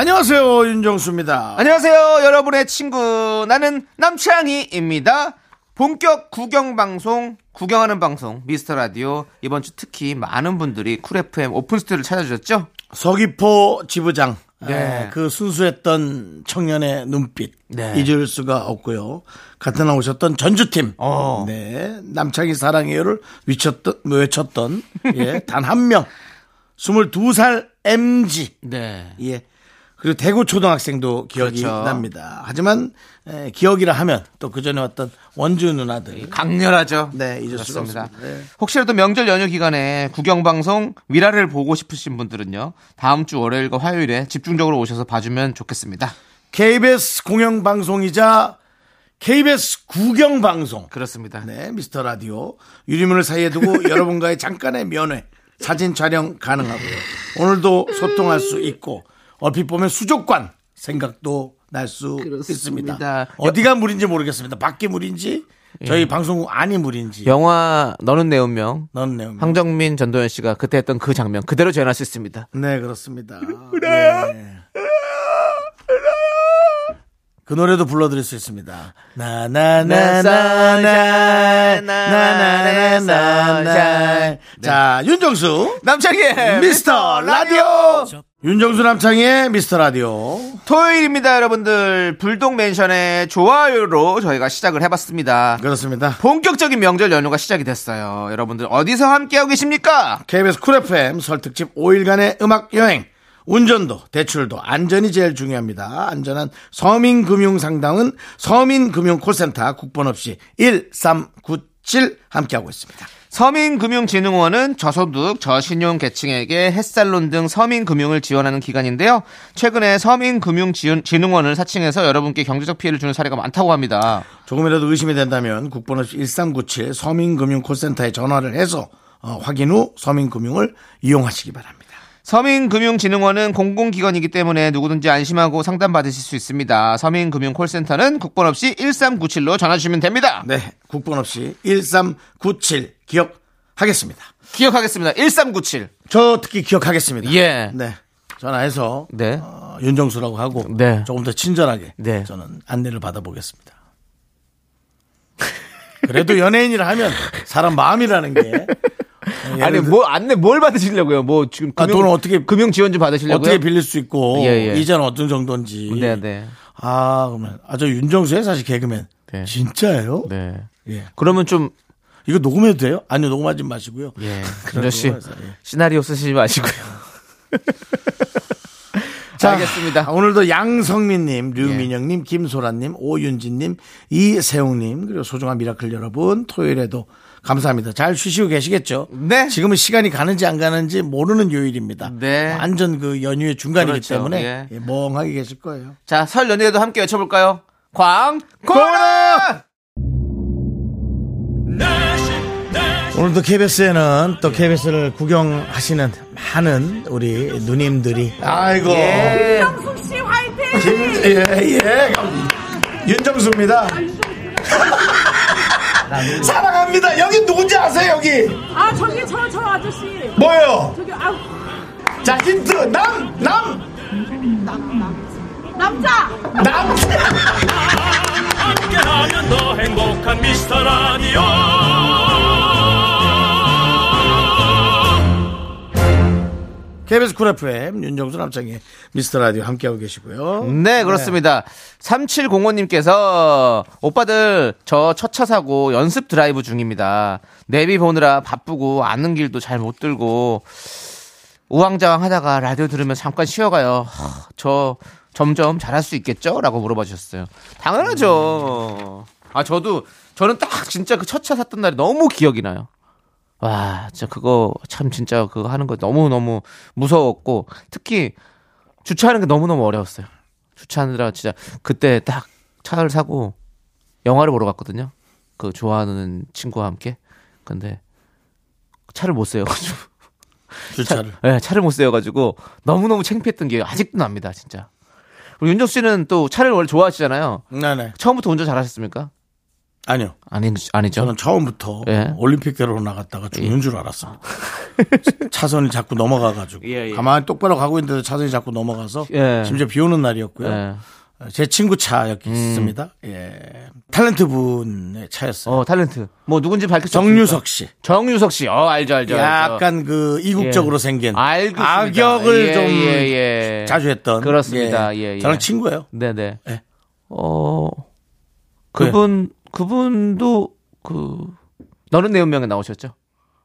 안녕하세요 윤정수입니다. 안녕하세요, 여러분의 친구. 나는 남창희입니다. 본격 구경 방송, 구경하는 방송, 미스터 라디오. 이번 주 특히 많은 분들이 쿨 FM 오픈 스튜디오를 찾아주셨죠? 서귀포 지부장 네. 에, 그 순수했던 청년의 눈빛 네. 잊을 수가 없고요. 같은 날 오셨던 전주팀 어. 네 남창희 사랑해요를 외쳤던 외쳤던 예, 단 한 명 22살 MG 네. 예. 그리고 대구 초등학생도 기억이 그렇죠. 납니다. 하지만 에, 기억이라 하면 또 그 전에 왔던 원주 누나들 강렬하죠. 네, 잊을 수가. 없습니다. 네. 혹시라도 명절 연휴 기간에 구경 방송 위라를 보고 싶으신 분들은요. 다음 주 월요일과 화요일에 집중적으로 오셔서 봐주면 좋겠습니다. KBS 공영 방송이자 KBS 구경 방송. 그렇습니다. 네, 미스터 라디오. 유리문을 사이에 두고 여러분과의 잠깐의 면회, 사진 촬영 가능하고요. 오늘도 소통할 수 있고, 얼핏 보면 수족관 생각도 날 수. 있습니다. 어디가 물인지 모르겠습니다. 밖에 물인지, 저희 방송국 안이 물인지. 영화 너는 내 운명 넌 내용. 황정민 전도연 씨가 그때 했던 그 장면 그대로 재현할 수 있습니다. 네, 그렇습니다. 네. 그 노래도 불러드릴 수 있습니다. 나나나나나나나나나나. 자, 윤정수. 남창희의 미스터 라디오. 윤정수 남창희의 미스터 라디오. 토요일입니다, 여러분들. 불독맨션의 좋아요로 저희가 시작을 해봤습니다. 그렇습니다. 본격적인 명절 연휴가 시작이 됐어요. 여러분들 어디서 함께하고 계십니까? KBS 쿨 FM 설 특집 5일간의 음악 여행. 운전도 대출도 안전이 제일 중요합니다. 안전한 서민금융상담은 서민금융콜센터 국번 없이 1397 함께하고 있습니다. 서민금융진흥원은 저소득, 저신용 계층에게 햇살론 등 서민금융을 지원하는 기관인데요. 최근에 서민금융진흥원을 사칭해서 여러분께 경제적 피해를 주는 사례가 많다고 합니다. 조금이라도 의심이 된다면 국번 없이 1397 서민금융콜센터에 전화를 해서 어, 확인 후 서민금융을 이용하시기 바랍니다. 서민금융진흥원은 공공기관이기 때문에 누구든지 안심하고 상담받으실 수 있습니다. 서민금융 콜센터는 국번 없이 1397로 전화주시면 됩니다. 네, 국번 없이 1397 기억하겠습니다. 기억하겠습니다. 1397. 저 특히 기억하겠습니다. 예. 네. 전화해서 네. 어, 윤정수라고 하고 네. 조금 더 친절하게 네. 저는 안내를 받아보겠습니다. 그래도 연예인이라 하면 사람 마음이라는 게 아니, 들- 뭐, 안내 뭘 받으시려고요? 뭐, 지금. 아, 돈을 어떻게- 금융 지원 좀 받으시려고요? 어떻게 빌릴 수 있고 예, 예. 이자는 어떤 정도인지. 네 네. 아 그러면 아저 윤정수의 사실 개그맨 네. 진짜예요? 네. 예. 그러면 좀, 이거 녹음해도 돼요? 아니요 녹음하지 마시고요. 예. 그런 윤정 씨, 녹음해서, 예. 시나리오 쓰시지 마시고요. 자, 알겠습니다. 오늘도 양성민님, 류민영님, 김소라님, 오윤진님, 이세웅님, 그리고 소중한 미라클 여러분, 토요일에도 감사합니다. 잘 쉬시고 계시겠죠? 네. 지금은 시간이 가는지 안 가는지 모르는 요일입니다. 네. 완전 그 연휴의 중간이기 그렇죠. 때문에 예. 예, 멍하게 계실 거예요. 자, 설 연휴에도 함께 외쳐볼까요? 광고라! 오늘도 KBS에는 또 KBS를 구경하시는 많은 우리 누님들이 아이고 예. 씨 화이팅! 예, 예. 윤정수입니다. 사랑합니다. 여기 누군지 아세요, 여기? 아 저기 저 저 아저씨 뭐예요? 저기 아 자, 힌트. 남, 남, 남자 남. 함께하면 더 행복한 미스터 라디오 KBS 쿨 FM, 윤정수 남창희의 미스터 라디오 함께하고 계시고요. 네, 그렇습니다. 3705님께서 오빠들 저 첫 차 사고 연습 드라이브 중입니다. 내비 보느라 바쁘고 아는 길도 잘 못 들고 우왕좌왕 하다가 라디오 들으면서 잠깐 쉬어가요. 하, 저 점점 잘할 수 있겠죠? 라고 물어봐 주셨어요. 당연하죠. 아, 저도, 저는 딱 진짜 그 첫 차 샀던 날이 너무 기억이 나요. 와, 진짜 그거 참 진짜 그거 하는 거 너무너무 무서웠고 특히 주차하는 게 너무너무 어려웠어요. 주차하느라 진짜 그때 딱 차를 사고 영화를 보러 갔거든요. 그 좋아하는 친구와 함께. 근데 차를 못 세워가지고. 주차를. 네, 차를 못 세워가지고 너무너무 창피했던 게 아직도 납니다, 진짜. 우리 윤정 씨는 또 차를 원래 좋아하시잖아요. 네네. 처음부터 운전 잘하셨습니까? 아니요. 아니, 아니죠. 저는 처음부터 예. 올림픽대로 나갔다가 죽는 줄 알았습니다. 차선이 자꾸 넘어가가지고 예, 예. 가만히 똑바로 가고 있는데도 차선이 자꾸 넘어가서 예. 심지어 비 오는 날이었고요. 예. 제 친구 차였습니다. 예. 탤런트 분의 차였어요. 어, 탤런트. 뭐 누군지 수 정유석 씨. 정유석 씨. 어, 알죠, 알죠. 알죠. 약간 그 이국적으로 예. 생긴 알겠습니다. 악역을 예, 좀 예, 예. 자주 했던 그렇습니다. 예, 예. 저랑 친구예요. 네네. 예. 어, 그분, 그분도 그, 너는 내 운명에 나오셨죠?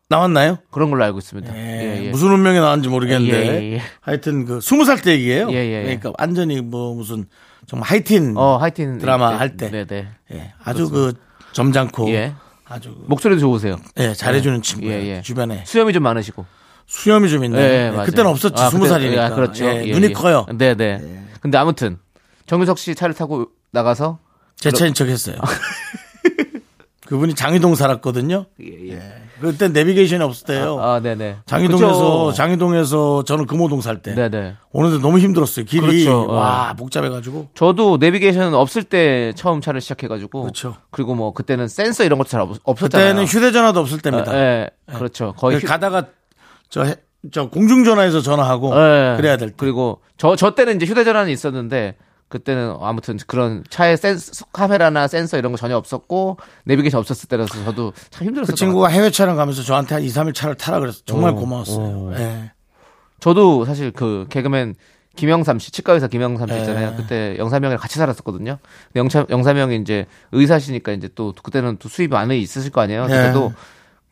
나왔나요? 그런 걸로 알고 있습니다. 예, 예, 예. 무슨 운명이 나왔는지 모르겠는데 예, 예, 예. 하여튼 그 스무 살 때 얘기예요. 예, 예, 예. 그러니까 완전히 뭐 무슨 정말 하이틴 어, 하여튼. 드라마 네, 할 때. 네네. 예, 아주 그 점잖고 예. 아주 목소리도 좋으세요. 예, 잘해주는 친구예요. 예, 예. 주변에 수염이 좀 많으시고. 수염이 좀 있네. 예, 예. 그때는 없었지 아, 스무 살이니까. 아, 그렇죠. 예, 예, 눈이 예. 커요. 네 네. 근데 아무튼, 정유석 씨 차를 타고 나가서. 제 차인 척 했어요. 그분이 장희동 살았거든요. 예, 예. 그때 내비게이션이 없을 때요. 아, 네네. 장희동에서 그쵸? 장희동에서 저는 금호동 살 때. 네네. 오는데 너무 힘들었어요. 길이 그렇죠. 와 복잡해가지고. 저도 내비게이션 없을 때 처음 차를 시작해가지고. 그렇죠. 그리고 뭐 그때는 센서 이런 것도 잘 없, 없었잖아요. 그때는 휴대전화도 없을 때입니다. 예, 그렇죠. 거의 그 가다가 저, 해- 저 공중전화에서 전화하고 예. 그래야 될 때. 그리고 저, 저 때는 이제 휴대전화는 있었는데 그때는 아무튼 그런 차에 센서, 카메라나 센서 이런 거 전혀 없었고 내비게이션 없었을 때라서 저도 참 힘들었어요. 그 친구가 해외 촬영 가면서 저한테 한 2, 3일 차를 타라 그랬어. 정말 오, 고마웠어요. 오. 예. 저도 사실 그 개그맨 김영삼 씨 치과 의사 김영삼 씨 있잖아요. 예. 그때 영삼형이랑 같이 살았었거든요. 영차, 영삼형이 이제 의사시니까 이제 또 그때는 또 수입이 많이 있으실 거 아니에요. 예. 그때도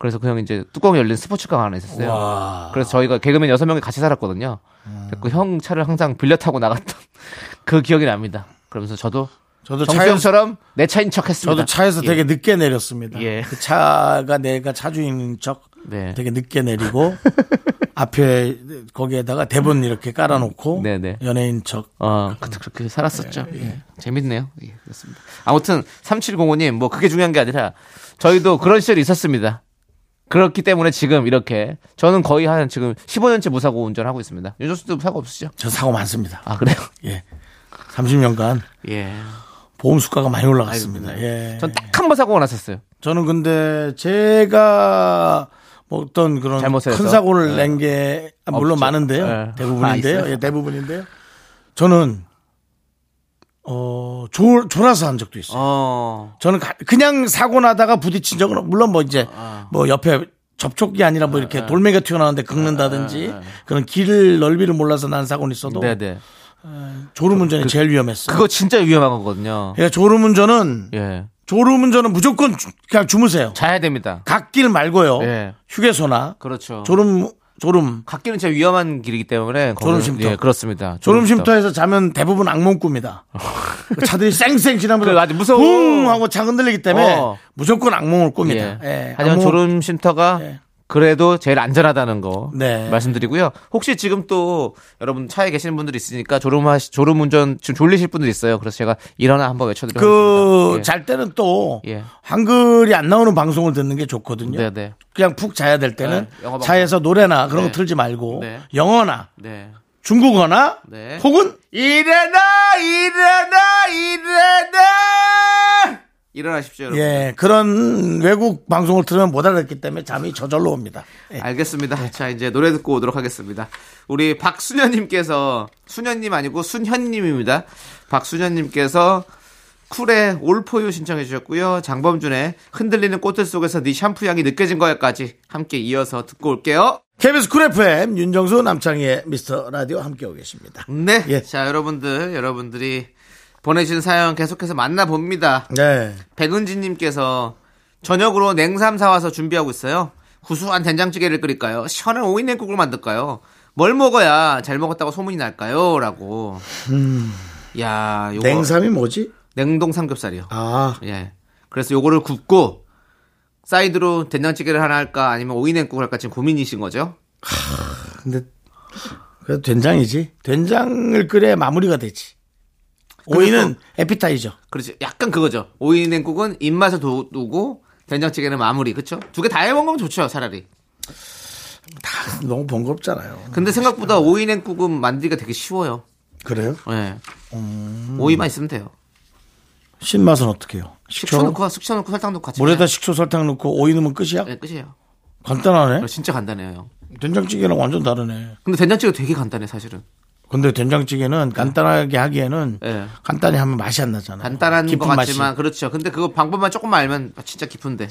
그래서 그형 이제 뚜껑이 열린 스포츠카가 하나 있었어요. 와. 그래서 저희가 개그맨 여섯 명이 같이 살았거든요. 그형 차를 항상 빌려 타고 나갔던 그 기억이 납니다. 그러면서 저도 저도 정수영처럼 내 차인 척 했습니다. 저도 차에서 예. 되게 늦게 내렸습니다. 예. 그 차가 내가 차주인인 척 네. 되게 늦게 내리고 앞에 거기에다가 대본 이렇게 깔아놓고 네네. 연예인 척. 어, 그때 그렇게 살았었죠. 예. 재밌네요. 예, 그렇습니다. 아무튼 3705님 뭐 그게 중요한 게 아니라 저희도 그런 시절이 있었습니다. 그렇기 때문에 지금 이렇게 저는 거의 한 지금 15년째 무사고 운전하고 있습니다. 윤정수도 사고 없으시죠? 저 사고 많습니다. 아 그래요? 예. 30년간 예. 보험 수가가 많이 올라갔습니다. 예. 전 딱 한 번 사고가 났었어요. 저는 근데 제가 뭐 어떤 그런 잘못해서? 큰 사고를 낸게 물론 없죠. 많은데요. 예. 대부분인데요. 아? 예, 대부분인데요. 저는 어 졸, 졸아서 한 적도 있어요. 어. 저는 가- 그냥 사고 나다가 부딪힌 적은 없- 물론 뭐 이제 뭐 옆에 접촉이 아니라 뭐 이렇게 돌멩이가 튀어나오는데 긁는다든지 그런 길 넓이를 몰라서 난 사고는 있어도 네네. 졸음운전이 제일 위험했어요. 그거 진짜 위험한 거거든요. 그러니까 졸음운전은 예. 졸음운전은 무조건 주- 그냥 주무세요. 자야 됩니다. 갓길 말고요. 예. 휴게소나 그렇죠. 졸음 졸음 갓길은 진짜 위험한 길이기 때문에 졸음 거기는- 쉼터. 예, 그렇습니다. 졸음 쉼터. 쉼터에서 자면 대부분 악몽 꿉니다. 차들이 쌩쌩 지나면서 그래, 아주 무서워. 붕 하고 차 흔들리기 때문에 어. 무조건 악몽을 꿉니다. 예. 예, 하지만 악몽- 졸음 쉼터가 예. 그래도 제일 안전하다는 거 네. 말씀드리고요. 혹시 지금 또 여러분 차에 계시는 분들이 있으니까 졸음하시 졸음 운전 지금 졸리실 분들 있어요. 그래서 제가 일어나 한번 외쳐드리겠습니다. 그, 예. 잘 때는 또, 예. 한글이 안 나오는 방송을 듣는 게 좋거든요. 네네. 그냥 푹 자야 될 때는 네. 차에서 노래나 그런 네. 거 틀지 말고, 네. 영어나 네. 중국어나 네. 혹은 일어나 일어나 일어나 일어나십시오, 여러분. 예, 그런 외국 방송을 들으면 못 알아듣기 때문에 잠이 저절로 옵니다. 예. 알겠습니다. 자, 이제 노래 듣고 오도록 하겠습니다. 우리 박수녀님께서, 수녀님 아니고 순현님입니다. 박수녀님께서 쿨의 All For You 신청해 주셨고요. 장범준의 흔들리는 꽃들 속에서 네 샴푸 향이 느껴진 거야까지 함께 이어서 듣고 올게요. KBS 쿨 FM 윤정수 남창희의 미스터 라디오 함께하고 계십니다. 네. 예. 자, 여러분들, 여러분들이 보내주신 사연 계속해서 만나봅니다. 네. 백은지님께서 저녁으로 냉삼 사와서 준비하고 있어요. 구수한 된장찌개를 끓일까요? 시원한 오이냉국을 만들까요? 뭘 먹어야 잘 먹었다고 소문이 날까요? 라고. 야, 요거 냉삼이 뭐지? 냉동 삼겹살이요. 아, 예. 그래서 요거를 굽고 사이드로 된장찌개를 하나 할까 아니면 오이냉국을 할까 지금 고민이신 거죠? 근데 그래도 된장이지. 된장을 끓여야 마무리가 되지. 오이는 에피타이저. 그렇지. 약간 그거죠. 오이 냉국은 입맛을 돋우고 된장찌개는 마무리. 그렇죠? 두 개 다 해 먹으면 좋죠, 차라리. 너무 번거롭잖아요. 근데 생각보다 오이 냉국은 만들기가 되게 쉬워요. 그래요? 예. 음. 오이만 있으면 돼요. 신맛은 어떻게 해요? 식초 식초? 넣고 숙초 넣고 설탕 넣고 같이 물에다 식초 설탕 넣고 오이 넣으면 끝이야? 네, 끝이에요. 간단하네. 진짜 간단해요. 된장찌개랑 완전 다르네. 근데 된장찌개 되게 간단해 사실은. 근데 된장찌개는 간단하게 하기에는 네. 간단히 하면 맛이 안 나잖아요. 간단한 것 맛이. 같지만 그렇죠. 근데 그거 방법만 조금만 알면 진짜 깊은데.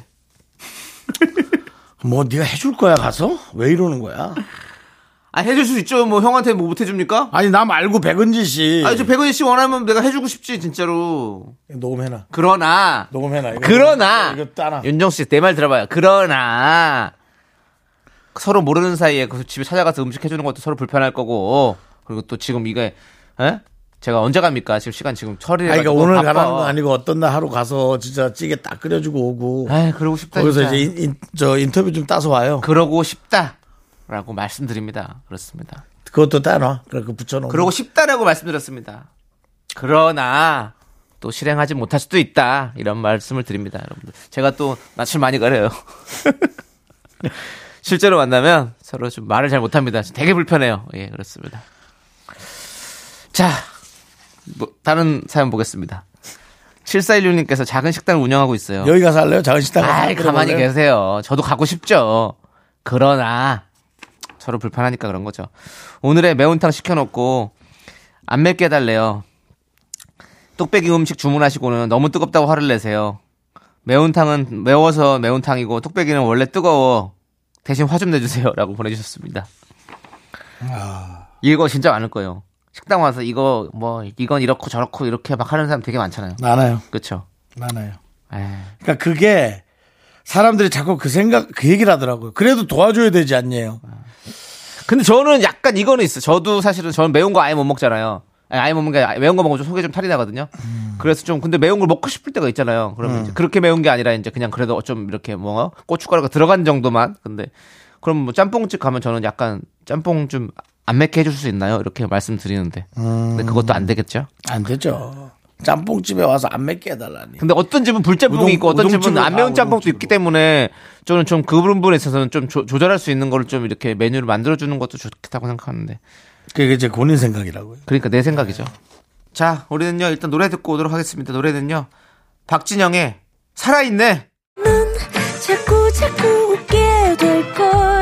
뭐 네가 해줄 거야 가서? 왜 이러는 거야? 아 해줄 수 있죠. 뭐 형한테 뭐 못 해줍니까? 아니 나 말고 백은지 씨. 아저 백원희 씨 원하면 내가 해주고 싶지 진짜로. 녹음해놔. 그러나 녹음해놔. 이거 그러나 이거 따라. 윤정 씨내 말 들어봐요. 그러나 서로 모르는 사이에 그 집에 찾아가서 음식 해주는 것도 서로 불편할 거고 그리고 또 지금 이게 에? 제가 언제 갑니까? 지금 시간 지금 아니, 가지고 그러니까 오늘 바빠. 가라는 거 아니고 어떤 날 하루 가서 진짜 찌개 딱 끓여주고 오고. 아이 그러고 싶다. 거기서 진짜. 이제 인, 인- 저 인터뷰 좀 따서 와요. 그러고 싶다라고 말씀드립니다. 그렇습니다. 그것도 따놔. 그래 그 붙여놓고. 그러고 싶다라고 말씀드렸습니다. 그러나 또 실행하지 못할 수도 있다 이런 말씀을 드립니다, 여러분들. 제가 또 낯을 많이 가려요. 실제로 만나면 서로 좀 말을 잘 못합니다. 되게 불편해요. 예, 그렇습니다. 자, 뭐, 다른 사연 보겠습니다. 7416님께서 작은 식당을 운영하고 있어요. 여기 가서 할래요? 작은 식당. 아이, 가만히? 계세요. 저도 가고 싶죠. 그러나, 서로 불편하니까 그런 거죠. 오늘의 매운탕 시켜놓고, 안 맵게 해달래요. 뚝배기 음식 주문하시고는 너무 뜨겁다고 화를 내세요. 매운탕은 매워서 매운탕이고, 뚝배기는 원래 뜨거워. 대신 화 좀 내주세요. 라고 보내주셨습니다. 이거 진짜 많을 거예요. 식당 와서 이거, 뭐, 이건 이렇고 저렇고 이렇게 막 하는 사람 되게 많잖아요. 많아요. 그쵸? 많아요. 에이. 그러니까 그게 사람들이 자꾸 그 생각, 그 얘기를 하더라고요. 그래도 도와줘야 되지 않냐요. 근데 저는 약간 이거는 있어. 저도 사실은 저는 매운 거 아예 못 먹잖아요. 아니, 아예 못 먹는 게 매운 거 먹으면 좀 속에 좀 탈이 나거든요. 그래서 좀 근데 매운 걸 먹고 싶을 때가 있잖아요. 그러면 이제 그렇게 매운 게 아니라 이제 그냥 그래도 좀 이렇게 뭐 고춧가루가 들어간 정도만. 근데 그럼 뭐 짬뽕집 가면 저는 약간 짬뽕 좀 안 맵게 해줄 수 있나요? 이렇게 말씀드리는데. 근데 그것도 안 되겠죠. 안 되죠. 짬뽕집에 와서 안 맵게 해달라니. 근데 어떤 집은 불짬뽕이 우동- 있고 어떤 집은 안 매운 아, 짬뽕도 우동집으로. 있기 때문에 저는 좀 그 부분에 있어서는 좀 조, 조절할 수 있는 거를 좀 이렇게 메뉴를 만들어주는 것도 좋겠다고 생각하는데. 그게 제 본인 생각이라고요. 그러니까 내 생각이죠. 자, 우리는요, 일단 노래 듣고 오도록 하겠습니다. 노래는요, 박진영의 살아있네! 자꾸 자꾸 웃게 될 거야.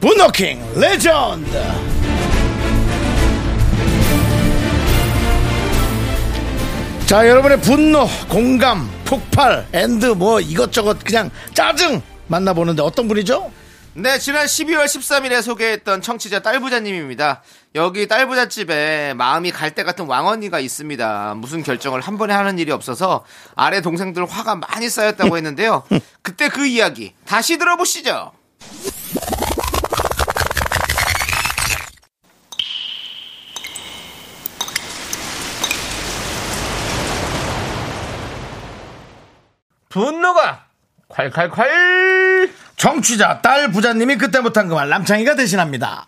분노킹 레전드. 자, 여러분의 분노, 공감, 폭발, and 뭐 이것저것 그냥 짜증 만나보는데 어떤 분이죠? 네, 지난 12월 13일에 소개했던 청취자 딸부자님입니다. 여기 딸부자집에 마음이 갈대 같은 왕언니가 있습니다. 무슨 결정을 한 번에 하는 일이 없어서 아래 동생들 화가 많이 쌓였다고 했는데요. 그때 그 이야기 다시 들어보시죠. 분노가 콸콸콸! 정취자 딸 부자님이 그때 못한 그 말 남창희가 대신합니다.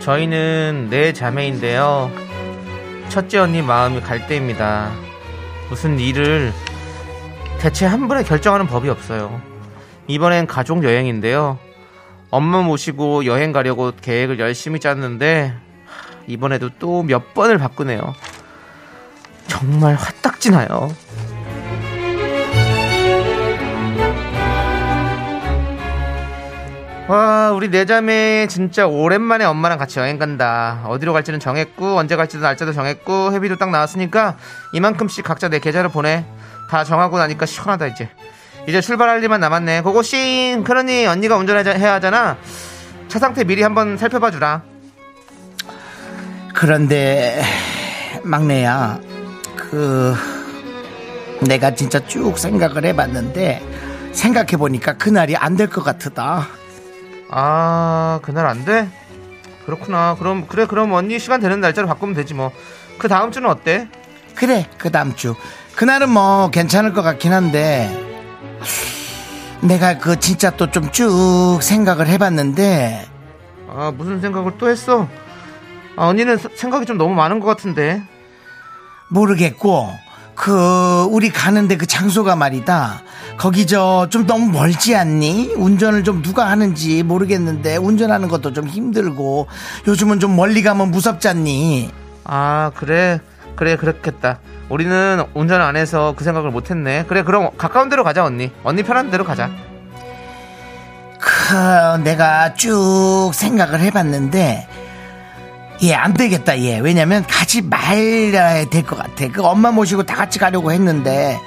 저희는 네 자매인데요. 첫째 언니 마음이 갈 때입니다. 무슨 일을 대체 한 번에 결정하는 법이 없어요. 이번엔 가족 여행인데요. 엄마 모시고 여행 가려고 계획을 열심히 짰는데 하, 이번에도 또 몇 번을 바꾸네요. 정말 화딱지나요. 와, 우리 네 내자매 진짜 오랜만에 엄마랑 같이 여행 간다. 어디로 갈지는 정했고, 언제 갈지도 날짜도 정했고, 회비도 딱 나왔으니까 이만큼씩 각자 내 계좌를 보내. 다 정하고 나니까 시원하다, 이제. 이제 출발할 일만 남았네. 고고싱! 그러니 언니가 운전해야 하잖아. 차 상태 미리 한번 살펴봐 주라. 그런데 막내야 그 내가 진짜 쭉 생각을 해봤는데 생각해 보니까 그날이 안 될 것 같다. 아, 그날 안 돼? 그렇구나. 그럼, 그래, 그럼 언니 시간 되는 날짜로 바꾸면 되지 뭐. 그 다음 주는 어때? 그래 그 다음 주 그날은 뭐 괜찮을 것 같긴 한데 내가 그 진짜 또 좀 쭉 생각을 해봤는데 아, 무슨 생각을 또 했어? 아, 언니는 서- 생각이 좀 너무 많은 것 같은데. 모르겠고 그 우리 가는데 그 장소가 말이다 거기 저 좀 너무 멀지 않니 운전을 좀 누가 하는지 모르겠는데 운전하는 것도 좀 힘들고 요즘은 좀 멀리 가면 무섭지 않니 아, 그래. 그래, 그렇겠다. 우리는 운전 안 해서 그 생각을 못 했네. 그래, 그럼 가까운 데로 가자, 언니. 언니 편한 데로 가자. 크, 내가 쭉 생각을 해봤는데 얘안 되겠다 얘 왜냐면 가지 말아야 될 것 같아 그 엄마 모시고 다 같이 가려고 했는데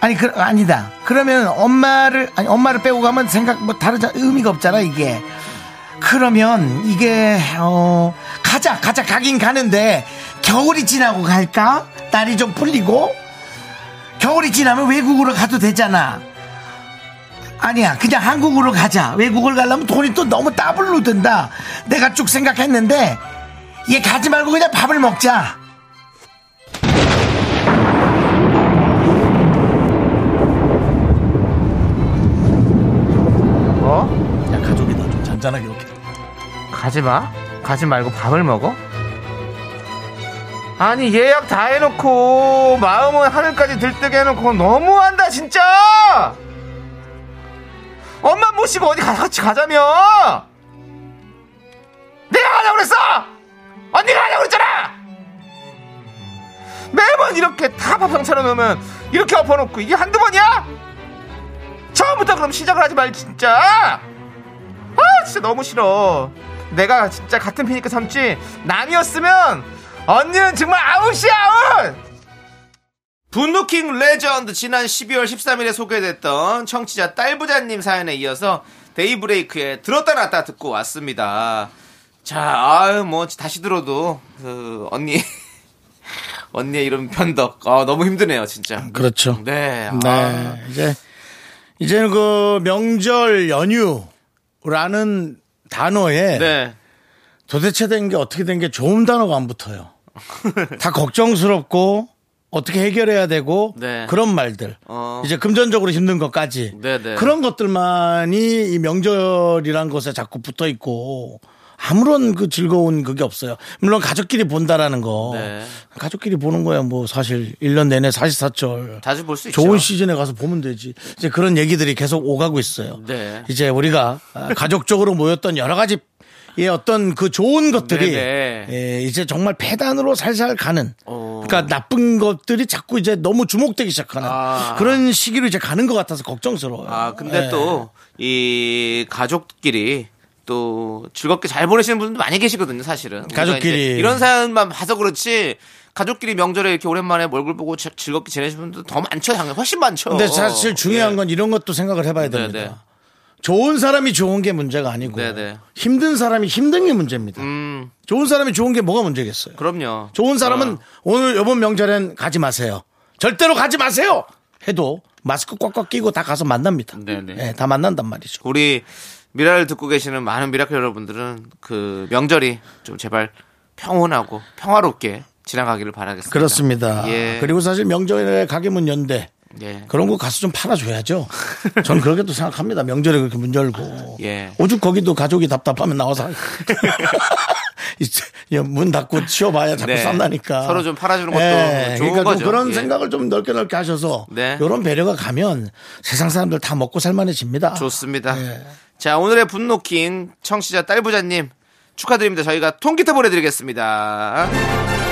아니 그 아니다 그러면 엄마를 아니 엄마를 빼고 가면 생각 뭐 다른 의미가 없잖아 이게 그러면 이게 어 가자 가자 가긴 가는데 겨울이 지나고 갈까? 날이 좀 풀리고? 겨울이 지나면 외국으로 가도 되잖아. 아니야 그냥 한국으로 가자. 외국을 가려면 돈이 또 너무 더블로 든다. 내가 쭉 생각했는데 얘 가지 말고 그냥 밥을 먹자. 어? 야 가족이다 좀 잔잔하게 이렇게. 가지 마. 가지 말고 밥을 먹어? 아니, 예약 다 해놓고, 마음은 하늘까지 들뜨게 해놓고, 너무한다, 진짜! 엄마 모시고 어디 가- 같이 가자며! 내가 가자고 그랬어! 언니가 가자고 그랬잖아! 매번 이렇게 다 밥상 차려놓으면, 이렇게 엎어놓고, 이게 한두 번이야? 처음부터 그럼 시작을 하지 말, 진짜! 아 진짜 너무 싫어 내가 진짜 같은 피니까 참지 남이었으면 언니는 정말 아웃이야 아웃! 분노킹 레전드 지난 12월 13일에 소개됐던 청취자 딸부자님 사연에 이어서 데이브레이크에 들었다 놨다 듣고 왔습니다. 자 아유 뭐 다시 들어도 그 언니 언니의 이런 변덕. 아, 너무 힘드네요 진짜. 그렇죠. 네, 아, 네 이제 이제는 그 명절 연휴라는 단어에 네. 도대체 된 게 어떻게 된 게 좋은 단어가 안 붙어요. 다 걱정스럽고 어떻게 해결해야 되고 네. 그런 말들. 어. 이제 금전적으로 힘든 것까지. 네, 네. 그런 것들만이 이 명절이란 것에 자꾸 붙어 있고 아무런 그 즐거운 그게 없어요. 물론 가족끼리 본다라는 거. 네. 가족끼리 보는 거야 뭐 사실 1년 내내 사시사철. 자주 볼 수 있죠 좋은 시즌에 가서 보면 되지. 이제 그런 얘기들이 계속 오가고 있어요. 네. 이제 우리가 아, 가족적으로 모였던 여러 가지 의 어떤 그 좋은 것들이 네네. 예, 이제 정말 폐단으로 살살 가는 어. 그러니까 나쁜 것들이 자꾸 이제 너무 주목되기 시작하는 아. 그런 시기로 이제 가는 것 같아서 걱정스러워요. 아, 근데 예. 또이 가족끼리 또 즐겁게 잘 보내시는 분들 많이 계시거든요, 사실은. 가족끼리. 이런 사연만 봐서 그렇지 가족끼리 명절에 이렇게 오랜만에 얼굴 보고 즐- 즐겁게 지내시는 분들 더 많죠, 당연히 훨씬 많죠. 근데 사실 중요한 예. 건 이런 것도 생각을 해봐야 네, 됩니다. 네. 좋은 사람이 좋은 게 문제가 아니고 네, 네. 힘든 사람이 힘든 게 문제입니다. 음, 좋은 사람이 좋은 게 뭐가 문제겠어요? 그럼요. 좋은 사람은 어. 오늘 이번 명절엔 가지 마세요. 절대로 가지 마세요. 해도 마스크 꽉꽉 끼고 다 가서 만납니다. 네네. 예, 다 만난단 말이죠. 우리 미라를 듣고 계시는 많은 미라클 여러분들은 그 명절이 좀 제발 평온하고 평화롭게 지나가기를 바라겠습니다. 그렇습니다. 예. 그리고 사실 명절에 가게 문 연 데 예. 그런 거 가서 좀 팔아줘야죠. 저는 그렇게도 생각합니다. 명절에 그렇게 문 열고 예. 오죽 거기도 가족이 답답하면 나와서 문 닫고 치워봐야 자꾸 네. 싼다니까. 서로 좀 팔아주는 것도 예, 좋은 그러니까 거죠. 좀 그런 예. 생각을 좀 넓게 넓게 하셔서 네. 이런 배려가 가면 세상 사람들 다 먹고 살만해집니다. 좋습니다. 예. 자, 오늘의 분노킹 청취자 딸부자님 축하드립니다. 저희가 통기타 보내드리겠습니다.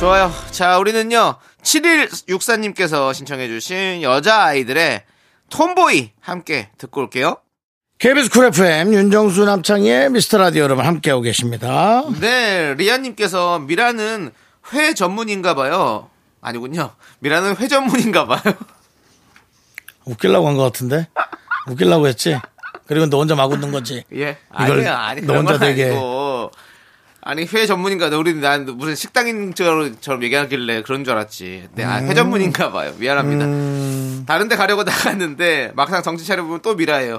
좋아요. 자, 우리는요, 7164님께서 신청해주신 여자아이들의 톰보이 함께 듣고 올게요. KBS 쿨 FM 윤정수 남창희의 미스터 라디오 여러분 함께하고 계십니다. 네, 리아님께서 미라는 회 전문인가 봐요. 아니군요. 미라는 회 전문인가 봐요. 웃기려고 한 것 같은데? 웃기려고 했지? 그리고 너 혼자 막 웃는 거지? 예. 이걸 아니야, 아니, 너 혼자 건 되게- 아니고. 아니, 회 전문인가, 우리 난 무슨 식당인처럼 얘기하길래 그런 줄 알았지. 네, 아, 회 전문인가 봐요. 미안합니다. 음. 다른 데 가려고 나갔는데, 막상 정신 차려보면 또 미라예요.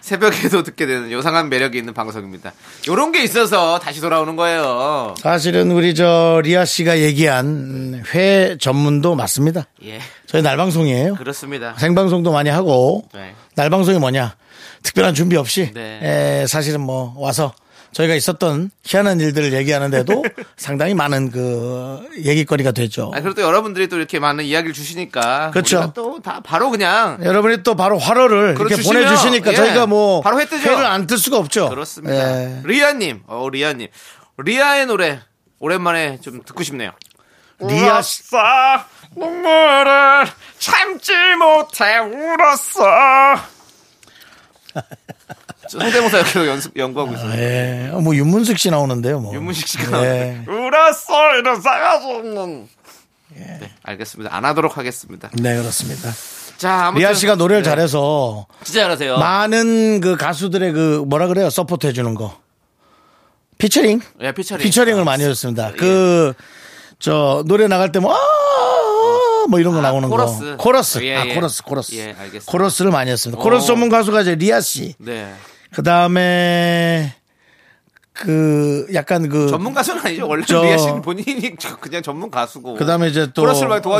새벽에도 듣게 되는 요상한 매력이 있는 방송입니다. 요런 게 있어서 다시 돌아오는 거예요. 사실은 우리 저 리아 씨가 얘기한 회 전문도 맞습니다. 예, 저희 날방송이에요. 그렇습니다. 생방송도 많이 하고 네. 날방송이 뭐냐 특별한 준비 없이 네. 에, 사실은 뭐 와서 저희가 있었던 희한한 일들을 얘기하는데도 상당히 많은 그 얘기거리가 되죠. 아, 그리고 또 여러분들이 또 이렇게 많은 이야기를 주시니까. 그렇죠. 또 다 바로 그냥. 여러분이 또 바로 화로를 이렇게 주시면, 보내주시니까 예, 저희가 뭐 바로 회 뜨죠. 회를 안 뜰 수가 없죠. 그렇습니다. 예. 리아님, 어, 리아님. 리아의 노래, 오랜만에 좀 듣고 싶네요. 리아 씨 울었어 눈물을 참지 못해 울었어 성대모사 역으로 연습, 연구하고 있어요. 예. 뭐 윤문숙 씨 나오는데요. 뭐. 윤문식 씨가 예. 울었어 이런 싸가지없는 네, 알겠습니다. 안 하도록 하겠습니다. 네 그렇습니다. 자, 아무튼. 리아 씨가 노래를 네, 잘해서 진짜 잘하세요. 많은 그 가수들의 그 뭐라 그래요 서포트 해주는 거 피처링 예, 피처링. 피처링을 많이 했습니다. 그저 노래 나갈 때 뭐 아, 뭐 이런 거 아, 나오는 코러스. 거 코러스 예, 아 예. 코러스 코러스 예, 알겠습니다. 코러스를 많이 했습니다. 코러스 오. 전문 가수가 이제 리아 씨. 네. 그 다음에 그 약간 그 전문 가수는 아니죠. 원래 저- 리아 본인이 그냥 전문 가수고. 그다음에 이제 또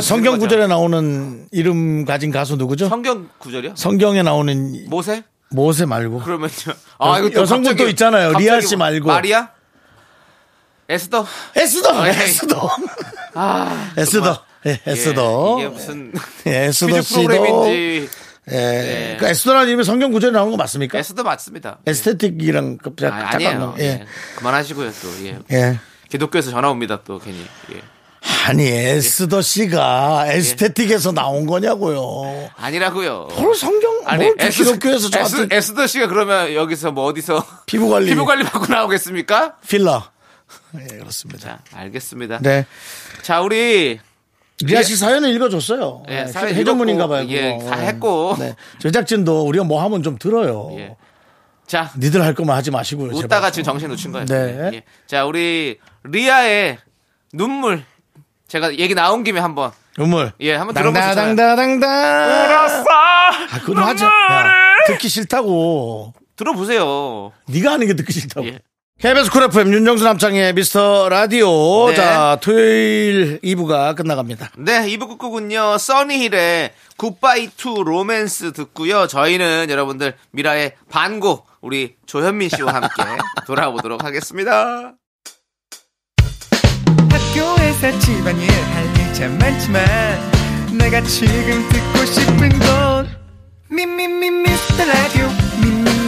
성경. 구절에 나오는 이름 가진 가수 누구죠? 성경 구절이요? 성경에 나오는 모세? 모세 말고 그러면요. 아, 이거 또 여성분 갑자기- 또 있잖아요. 리아 씨 말고. 마리아? 에스더? 에스더 예. 에스더 아, 에스더 예, 에스더 예, 이게 무슨 예, 에스더 씨도 프로그램인지 예. 예. 그 에스더라는 이름이 성경 구절에 나오는 거 맞습니까? 에스더 맞습니다. 에스테틱이랑 그 아, 아니에요. 예. 예. 그만하시고요 또. 예. 예. 기독교에서 전화 옵니다 또 괜히. 예. 아니 에스더 씨가 에스테틱에서 나온 거냐고요. 아니라고요. 뭘 성경 뭘 에스- 기독교에서 저한테 에스, 에스더 씨가 그러면 여기서 뭐 어디서 피부 관리 피부 관리 받고 나오겠습니까? 필러. 예, 그렇습니다. 자, 알겠습니다. 네. 자, 우리 리아 씨 사연을 읽어줬어요. 예, 예, 사연 회 전문인가 읽었고, 봐요. 예, 그거. 다 했고. 네. 제작진도 우리가 뭐 하면 좀 들어요. 예. 자, 니들 할 거면 하지 마시고요. 웃다가 제발. 지금 정신 놓친 거예요. 네. 예. 자, 우리 리아의 눈물 제가 얘기 나온 김에 한번 음물. 예, 한번 들어보세요. 당다당다당다. 울었어 아, 그거 하자. 야, 듣기 싫다고. 들어보세요. 네가 하는 게 듣기 싫다고. 예. KBS 쿨 FM 윤정수 남창희의 미스터 라디오. 네. 자, 토요일 2부가 끝나갑니다. 네, 2부 끝곡은요, 써니힐의 Goodbye to Romance 듣고요. 저희는 여러분들 미라의 반고, 우리 조현민 씨와 함께 돌아오도록 하겠습니다. 학교에서 집안일 할 일 참 많지만 내가 지금 듣고 싶은 건 미미미 미스터 라디오 미미미 미미미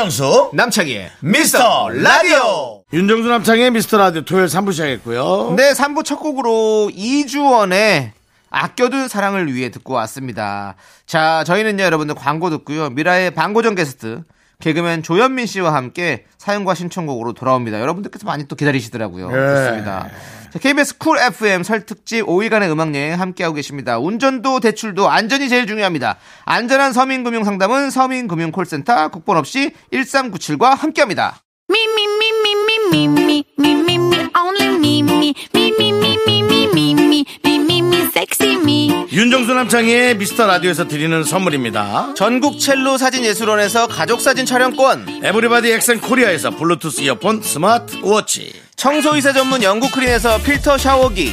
윤정수. 남창희의 미스터 라디오. 윤정수 남창희의 미스터 라디오 토요일 3부 시작했고요. 네, 3부 첫 곡으로 이주원의 아껴둔 사랑을 위해 듣고 왔습니다. 자, 저희는요, 여러분들 광고 듣고요. 미라의 방고정 게스트, 개그맨 조현민 씨와 함께 사연과 신청곡으로 돌아옵니다. 여러분들께서 많이 또 기다리시더라고요. 네. 그렇습니다. 자, KBS 쿨 FM 설 특집 5일간의 음악여행 함께하고 계십니다. 운전도 대출도 안전이 제일 중요합니다. 안전한 서민금융 상담은 서민금융콜센터 국번 없이 1397과 함께합니다. Me, only me, sexy me. 윤정수 남창희의 미스터 라디오에서 드리는 선물입니다. 전국 첼로 사진 예술원에서 가족 사진 촬영권, 에브리바디 엑센 코리아에서 블루투스 이어폰 스마트 워치. 청소이사 전문 영국 크린에서 필터 샤워기,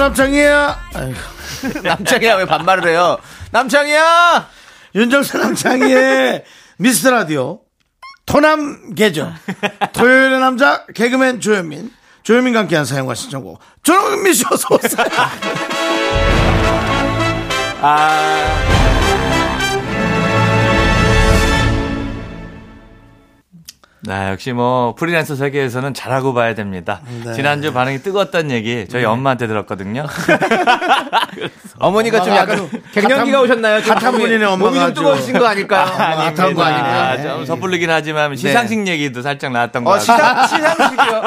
남창이야. 남창이야 왜 반말을 해요? 남창이야! 윤정수 남창희의 미스터 라디오. 토남 계정 토요일의 남자 개그맨 조현민. 조현민과 함께한 사연과 신청곡. 조현민 씨 어서 오세요 네, 역시 뭐 프리랜서 세계에서는 잘하고 봐야 됩니다. 네. 지난주 반응이 뜨거웠던 얘기 저희 엄마한테 들었거든요. 어머니가 좀 약간 갱년기가 오셨나요? 몸이- 분이네, 엄마가 몸이 좀. 뜨거우신 거 아닐까요? 아, 핫한 거 아닐까? 아, 좀 섣불리긴 하지만 시상식 얘기도 살짝 나왔던 것 어, 같아요. 시상, 시상 식이요?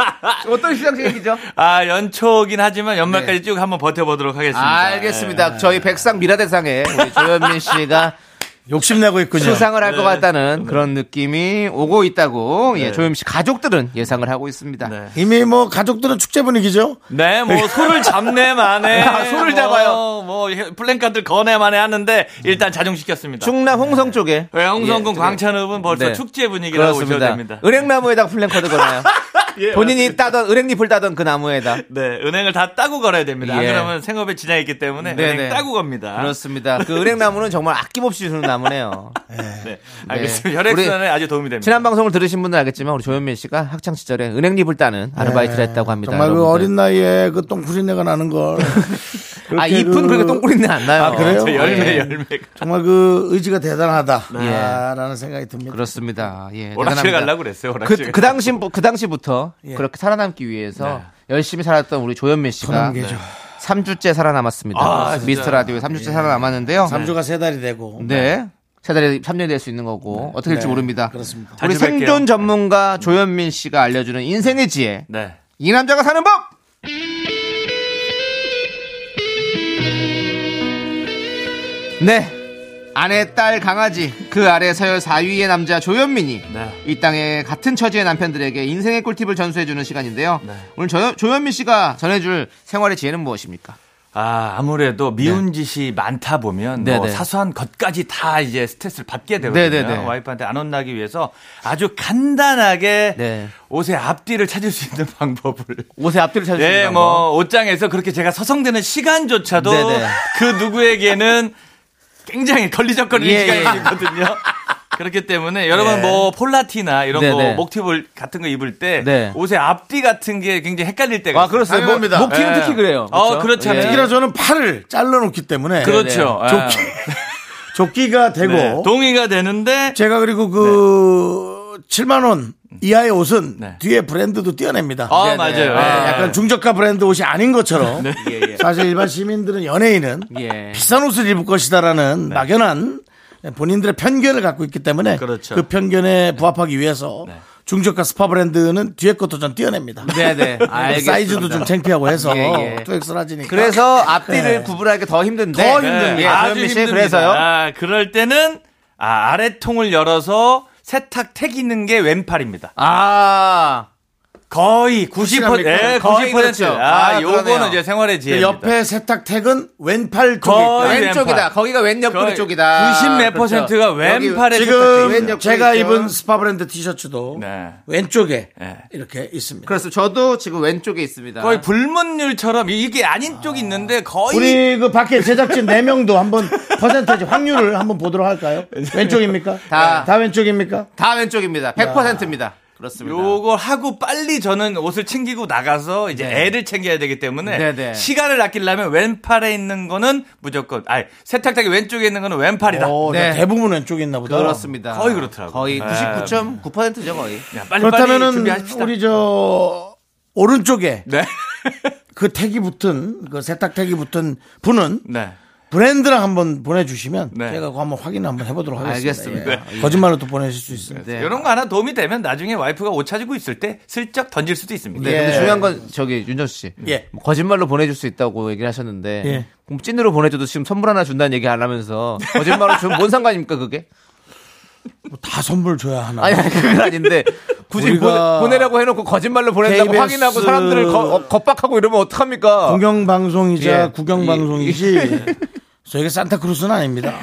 어떤 시상식이죠? 아, 연초긴 하지만 연말까지 쭉 한번 버텨보도록 하겠습니다. 알겠습니다. 저희 백상 미라대상에 우리 조현민 씨가 욕심내고 있군요 수상을 할 것 같다는 그런 느낌이 오고 있다고 예, 조현민 씨 가족들은 예상을 하고 있습니다. 네. 이미 뭐 가족들은 축제 분위기죠 네, 뭐 소를 잡네 마네 아, 소를 잡아요. 뭐, 뭐 플랜카드 거네 마네 하는데 일단 자중시켰습니다. 충남 홍성 쪽에 네, 홍성군 예, 광천읍은 벌써 네. 축제 분위기라고 보셔도. 됩니다. 은행나무에다가 플랜카드 걸어요. 예, 본인이 따던 은행잎을 따던 그 나무에다. 네, 은행을 다 따고 걸어야 됩니다. 안 예. 그러면 생업에 지장이 있기 때문에 네네. 은행 따고 갑니다. 그렇습니다. 그 은행나무는 정말 아낌없이 주는 나무네요. 네, 알겠습니다. 혈액순환에 아주 도움이 됩니다. 지난 방송을 들으신 분은 알겠지만 우리 조현민 씨가 학창 시절에 은행잎을 따는 아르바이트를 했다고 합니다. 정말 그 여러분들. 어린 나이에 그 똥푸린내가 나는 걸 아 잎은 그 렇게 똥꼬리는 안 나요. 아, 그래요? 저 열매, 예. 열매. 정말 그 의지가 대단하다라는 생각이 듭니다 그렇습니다. 예, 오락실. 가려고 그랬어요, 오락실. 그, 그 당시 그 당시부터 예. 그렇게 살아남기 위해서 열심히 살았던 우리 조현민 씨가 토남계죠. 3주째 살아남았습니다. 아? 미스터 라디오에 3주째 살아남았는데요. 3주가 세 달이 되고 네. 세 달에 3년이 될 수 있는 거고 어떻게 될지 네, 모릅니다. 그렇습니다. 우리. 생존 전문가 조현민 씨가 알려주는 인생의 지혜. 네. 이 남자가 사는 법. 네. 아내, 딸, 강아지 그 아래 서열 4위의 남자 조현민이 네. 이 땅에 같은 처지의 남편들에게 인생의 꿀팁을 전수해주는 시간인데요. 네. 오늘 조, 조현민 씨가 전해줄 생활의 지혜는 무엇입니까? 아, 아무래도 미운 짓이 많다 보면 뭐 네네. 사소한 것까지 다 이제 스트레스를 받게 되거든요. 네네네. 와이프한테 안 혼나기 위해서 아주 간단하게 네. 옷의 앞뒤를 찾을 수 있는 방법을 옷의 앞뒤를 찾을 수 네, 있는 뭐 옷장에서 그렇게 제가 서성대는 시간조차도 네네. 그 누구에게는 굉장히 걸리적거리는 예, 예. 시간이거든요. 그렇기 때문에 여러분 네. 뭐 폴라티나 이런 거 네네. 목티블 같은 거 입을 때 네. 옷의 앞뒤 같은 게 굉장히 헷갈릴 때가 아, 있어요. 그렇습니다. 당연합니다. 목, 목티는 예. 특히 그래요. 어, 그렇죠. 예. 특히나 저는 팔을 잘라놓기 때문에 그렇죠. 예. 조끼 조끼가 되고 네. 동의가 되는데 제가 그리고 그 7만 원 이하의 옷은 네. 뒤에 브랜드도 띄어냅니다. 아 네네. 맞아요. 네, 예. 약간 중저가 브랜드 옷이 아닌 것처럼 예, 예. 사실 일반 시민들은 연예인은 예. 비싼 옷을 입을 것이다라는 막연한 본인들의 편견을 갖고 있기 때문에 그렇죠. 그 편견에 부합하기 위해서 중저가 스파 브랜드는 뒤에 택도 전 떼어냅니다. 네네. 사이즈도 좀 창피하고 해서 예, 예. 또 X-large니까. 그래서 앞뒤를 네. 구분하기 더 힘든데. 더 힘듭니다. 예, 아주 조현민 씨, 힘듭니다. 그래서요. 아, 그럴 때는 아, 아래 통을 열어서 세탁택 있는 게 왼팔입니다. 아. 거의 90%, 확실합니까? 예, 거의 90%. 그렇죠. 아, 아, 요거는 그러네요. 이제 생활의 그 지혜입니다. 옆에 세탁택은 왼팔 있다. 왼쪽이다. 거기가 왼 옆구리 쪽이다. 90몇 그렇죠. 퍼센트가 왼팔에 왼 지금 제가. 입은 스파 브랜드 티셔츠도 네. 왼쪽에 네. 이렇게 있습니다. 그렇습니다. 저도 지금 왼쪽에 있습니다. 거의 불문율처럼 이게 왼쪽이 있는데 거의 우리 그 밖에 제작진 4명도 한번 퍼센테이지 확률을 한번 보도록 할까요? 왼쪽입니까? 다. 다 왼쪽입니까? 다 왼쪽입니다. 100%입니다. 그렇습니다. 요걸 하고 빨리 저는 옷을 챙기고 나가서 이제 애를 챙겨야 되기 때문에 네, 네. 시간을 아끼려면 왼팔에 있는 거는 무조건 아니 세탁기 왼쪽에 있는 거는 왼팔이다. 어, 네. 대부분 왼쪽에 있나 보다. 그렇습니다. 거의 그렇더라고요. 거의 네. 99.9%죠, 거의. 야, 빨리 빨리 그렇다면은 준비하십시다. 우리 저 오른쪽에 네. 그 택이 붙은 그 세탁 택이 붙은 분은 네. 브랜드랑 한번 보내주시면 네. 제가 그거 한번 확인 한번 해보도록 하겠습니다. 알겠습니다. 예. 거짓말로 또 보내실 수 있습니다. 네. 이런 거 하나 도움이 되면 나중에 와이프가 옷 찾고 있을 때 슬쩍 던질 수도 있습니다. 네, 예. 근데 중요한 건 저기 윤정수 씨. 예. 뭐 거짓말로 보내줄 수 있다고 얘기를 하셨는데 예. 그럼 찐으로 보내줘도 지금 선물 하나 준다는 얘기 안 하면서 거짓말로 주면 뭔 상관입니까 그게? 다 선물 줘야 하나. 아니, 아니 그건 아닌데 굳이 우리가 보내, 라고 해놓고 거짓말로 보낸다고 KBS 확인하고 사람들을 거, 어, 겁박하고 이러면 어떡합니까? 공영방송이자 예. 구경방송이지. 저희가 산타크루스는 아닙니다.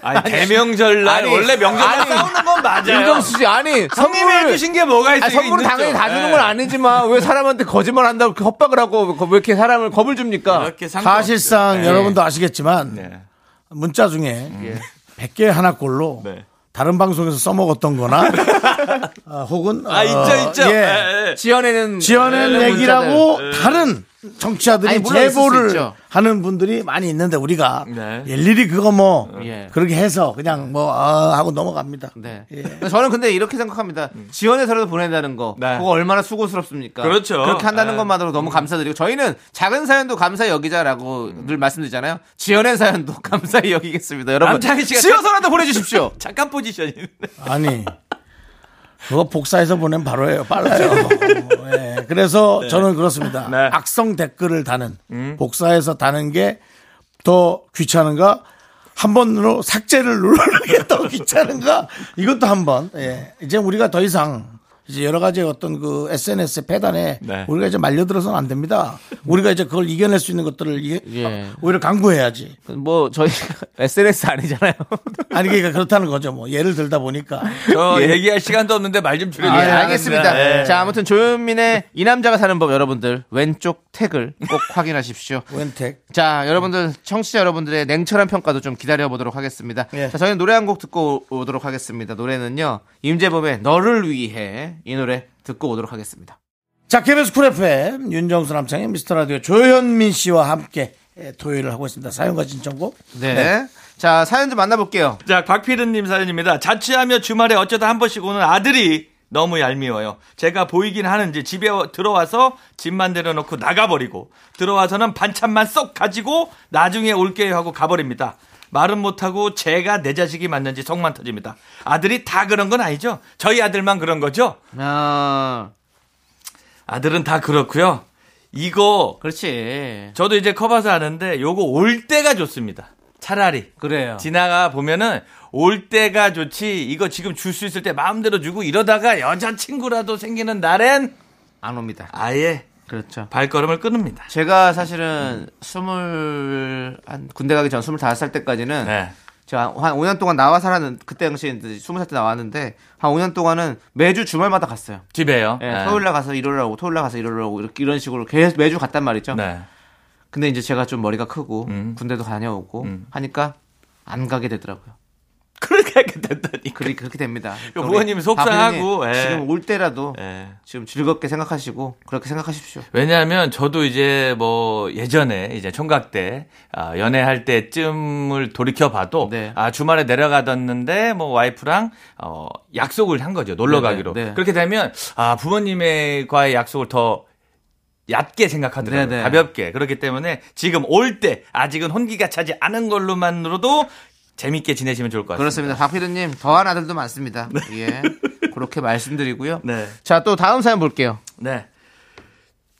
아니, 대명절날 아니, 원래 명절날 싸우는 건 맞아요. 윤정수 씨 아니 형님이 선물을 해주신 게 뭐가 있어요? 아니, 선물을 당연히 다 주는 건 아니지만 왜 사람한테 거짓말 한다고 협박을 하고 왜 이렇게 사람을 겁을 줍니까? 사실상 여러분도 아시겠지만 네. 문자 중에 100개 하나꼴로 네. 다른 방송에서 써먹었던 거나 아, 혹은 아 어, 있죠 있죠. 예. 예, 예. 지어내는 지어낸. 얘기라고 다른 청취자들이 아니, 물론 있을 수 제보를 있죠. 하는 분들이 많이 있는데 우리가 네. 일일이 그거 뭐 예. 그렇게 해서 그냥 뭐 아, 하고 넘어갑니다. 네. 예. 저는 근데 이렇게 생각합니다. 지원해서라도 보낸다는 거. 네. 그거 얼마나 수고스럽습니까? 그렇죠. 그렇게 한다는 네. 것만으로 너무 감사드리고 저희는 작은 사연도 감사히 여기자라고 늘 말씀드리잖아요. 지어낸 사연도 감사히 여기겠습니다. 여러분. 남창희 씨가 지어서라도 보내주십시오. 잠깐 포지션이. 아니 그거 복사해서 보내면 바로예요. 빨라요. 예. 그래서 저는 그렇습니다. 네. 악성 댓글을 다는 복사해서 다는 게 더 귀찮은가? 한 번으로 삭제를 누르는 게 더 귀찮은가? 이것도 한 번. 예. 이제 우리가 더 이상 이제 여러 가지 어떤 그 SNS 패단에 네. 우리가 이제 말려들어서는 안 됩니다. 우리가 이제 그걸 이겨낼 수 있는 것들을 이- 예. 오히려 강구해야지. 뭐 저희 SNS 아니잖아요. 아니 그러니까 그렇다는 거죠. 뭐 예를 들다 보니까 저 얘기할 시간도 없는데 말좀 예, 줄여주세요. 알겠습니다. 예. 자, 아무튼 조현민의 이 남자가 사는 법 여러분들 왼쪽 택을 꼭 확인하십시오. 웬택. 자, 여러분들 청취자 여러분들의 냉철한 평가도 좀 기다려 보도록 하겠습니다. 예. 자, 저희는 노래 한 곡 듣고 오도록 하겠습니다. 노래는요. 임재범의 너를 위해 이 노래 듣고 오도록 하겠습니다. 자, KBS 쿨 FM 윤정수 남창의 미스터 라디오 조현민 씨와 함께 예, 토요일을 하고 있습니다. 사연과 신청곡. 네. 자, 사연 좀 만나볼게요. 자, 박필은님 사연입니다. 자취하며 주말에 어쩌다 한 번씩 오는 아들이 너무 얄미워요. 제가 보이긴 하는지 집에 들어와서 짐만 내려놓고 나가버리고 들어와서는 반찬만 쏙 가지고 나중에 올게요 하고 가버립니다. 말은 못하고 제가 내 자식이 맞는지 속만 터집니다. 아들이 다 그런 건 아니죠? 저희 아들만 그런 거죠? 아, 아들은 다 그렇고요. 이거 그렇지. 저도 이제 커봐서 아는데 요거 올 때가 좋습니다. 차라리. 그래요. 지나가 보면은 올 때가 좋지 이거 지금 줄 수 있을 때 마음대로 주고 이러다가 여자 친구라도 생기는 날엔 안 옵니다. 아예 그렇죠. 발걸음을 끊습니다. 제가 사실은 스물, 한 군대 가기 전 스물다섯 살 때까지는 네. 제가 한 5년 동안 나와 살았는 그때 당시에 이제 20살 때 나왔는데 한 5년 동안은 매주 주말마다 갔어요. 집에요. 예, 네. 토요일 날 가서 일요일 날 오고 토요일 날 가서 일요일 날 오고 이렇게 이런 식으로 계속 매주 갔단 말이죠. 네. 근데 이제 제가 좀 머리가 크고 음. 군대도 다녀오고 음. 하니까 안 가게 되더라고요. 그렇게 하게 된다니. 그리 그렇게 됩니다. 그 부모님이 속상하고, 박 예. 지금 올 때라도 예. 지금 즐겁게 생각하시고 그렇게 생각하십시오. 왜냐하면 저도 이제 뭐 예전에 이제 총각 때 아, 연애할 때쯤을 돌이켜 봐도 네. 아 주말에 내려가뒀는데 뭐 와이프랑 어 약속을 한 거죠 놀러 네네, 가기로 네. 그렇게 되면 아 부모님과의 약속을 더 얕게 생각하더라고요 네네. 가볍게 그렇기 때문에 지금 올 때 아직은 혼기가 차지 않은 걸로만으로도 재밌게 지내시면 좋을 것 같습니다. 그렇습니다. 박필우님 더한 아들도 많습니다. 예, 그렇게 말씀드리고요. 네. 자 또 다음 사연 볼게요. 네.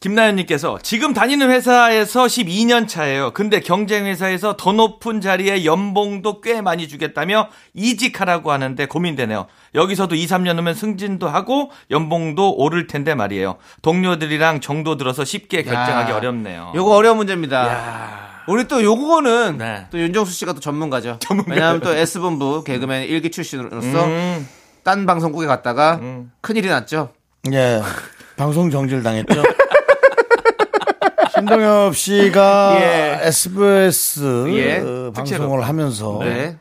김나연님께서 지금 다니는 회사에서 12년 차예요. 근데 경쟁 회사에서 더 높은 자리에 연봉도 꽤 많이 주겠다며 이직하라고 하는데 고민되네요. 여기서도 2, 3년 후면 승진도 하고 연봉도 오를 텐데 말이에요. 동료들이랑 정도 들어서 쉽게 결정하기 야, 어렵네요. 요거 어려운 문제입니다. 야. 우리 또 요거는 네. 또 윤정수 씨가 또 전문가죠. 왜냐하면 또 S본부 개그맨 일기 출신으로서 음, 딴 방송국에 갔다가 음. 큰일이 났죠. 예. 방송 정지를 당했죠. 신동엽 씨가 예. SBS 예. 어. 방송을 하면서 네.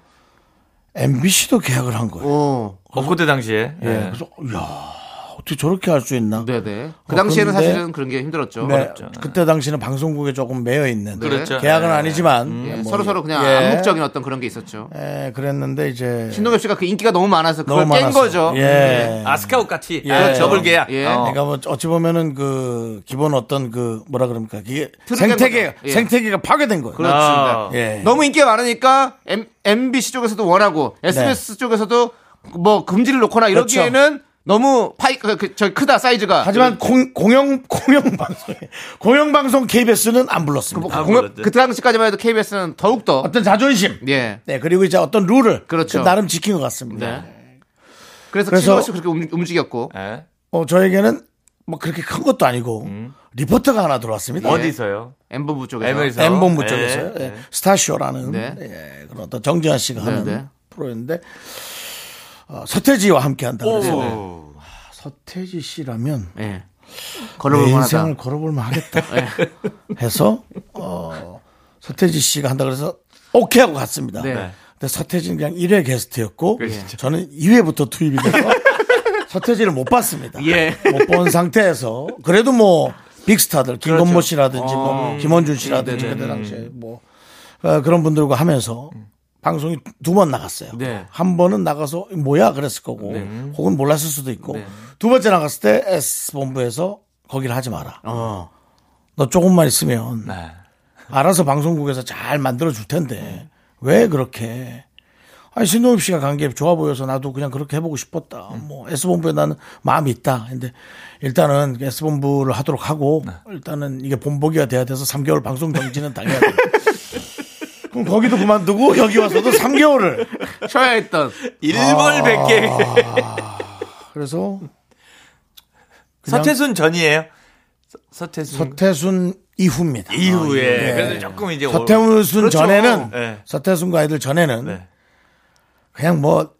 MBC도 계약을 한 거예요. 오. 어, 그때 당시에. 예. 예. 그래서 야 어떻게 저렇게 할 수 있나? 네네. 그 어, 당시에는 근데- 사실은 그런 게 힘들었죠. 네, 어렵죠. 그때 당시는 방송국에 조금 매여 있는 그렇죠. 계약은 네. 아니지만 예, 뭐 서로 서로 그냥 예. 암묵적인 어떤 그런 게 있었죠. 예, 그랬는데 이제 신동엽 씨가 그 인기가 너무 많아서 그걸 너무 깬. 거죠. 예. 아스카우 같이 예. 아, 더블 계약. 예. 어. 그러니까 뭐 어찌 보면은 그 기본 어떤 그 뭐라 그럽니까? 틀을 생태계. 예. 생태계가 파괴된 거예요. 그렇습니다. 아. 예. 너무 인기가 많으니까 M, MBC 쪽에서도 원하고 SBS 쪽에서도 뭐 금지를 놓거나 이러기에는 너무 파이 그, 그, 저 크다 사이즈가. 하지만 공, 공영 공영 방송 공영 방송 KBS는 안 그, 불렀습니다. 안 공연- 불렀대. 그 당시까지만 해도 KBS는 더욱 더 어떤 자존심, 예. 네 그리고 이제 어떤 룰을 그렇죠. 그 나름 지킨 것 같습니다. 네. 그래서 그래서- 씨 그렇게 움- 움직였고 예. 어 저에게는 뭐 그렇게 큰 것도 아니고 리포터가 하나 들어왔습니다. 어디서요? M본부 쪽에서 M에서. M 본부 예. 쪽에서요. 예. 예. 스타쇼라는 네. 예, 그런 어떤 정지현 씨가 하는 네. 프로였는데 어, 서태지와 함께 한다고 오. 그래서 서태지 씨라면 예. 내 걸어볼 만하다. 인생을 걸어볼만 하겠다 해서 어, 서태지 씨가 한다 그래서 오케이 하고 갔습니다. 네. 근데 서태지는 그냥 1회 게스트였고 그렇죠. 저는 2회부터 투입이 돼서 서태지를 못 봤습니다. 예. 못본 상태에서 그래도 뭐 빅스타들 김건모 그렇죠. 씨라든지 뭐 어. 김원준 씨라든지 네, 네, 그때 네. 당시에 뭐 어, 그런 분들과 하면서 방송이 두 번 나갔어요. 네. 한 번은 나가서 뭐야 그랬을 거고 혹은 몰랐을 수도 있고 두 번째 나갔을 때 S 본부에서 거기를 하지 마라. 어. 너 조금만 있으면 네. 알아서 방송국에서 잘 만들어 줄 텐데 왜 그렇게 아니 신동엽 씨가 간게 좋아 보여서 나도 그냥 그렇게 해보고 싶었다. 뭐 S본부에 나는 마음이 있다. 근데 일단은 S본부를 하도록 하고 일단은 이게 본보기가 돼야 돼서 3개월 방송 정지는 당해야 돼. 그럼 거기도 그만두고 여기 와서도 3개월을 쉬어야 했던 일벌백계 그래서 그냥 서태순 전이에요. 서- 서태순 서태순 이후입니다. 이후에 예. 그래서 조금 이제 서태순 그렇죠. 전에는 네. 서태순과 아이들 전에는 네. 그냥 뭐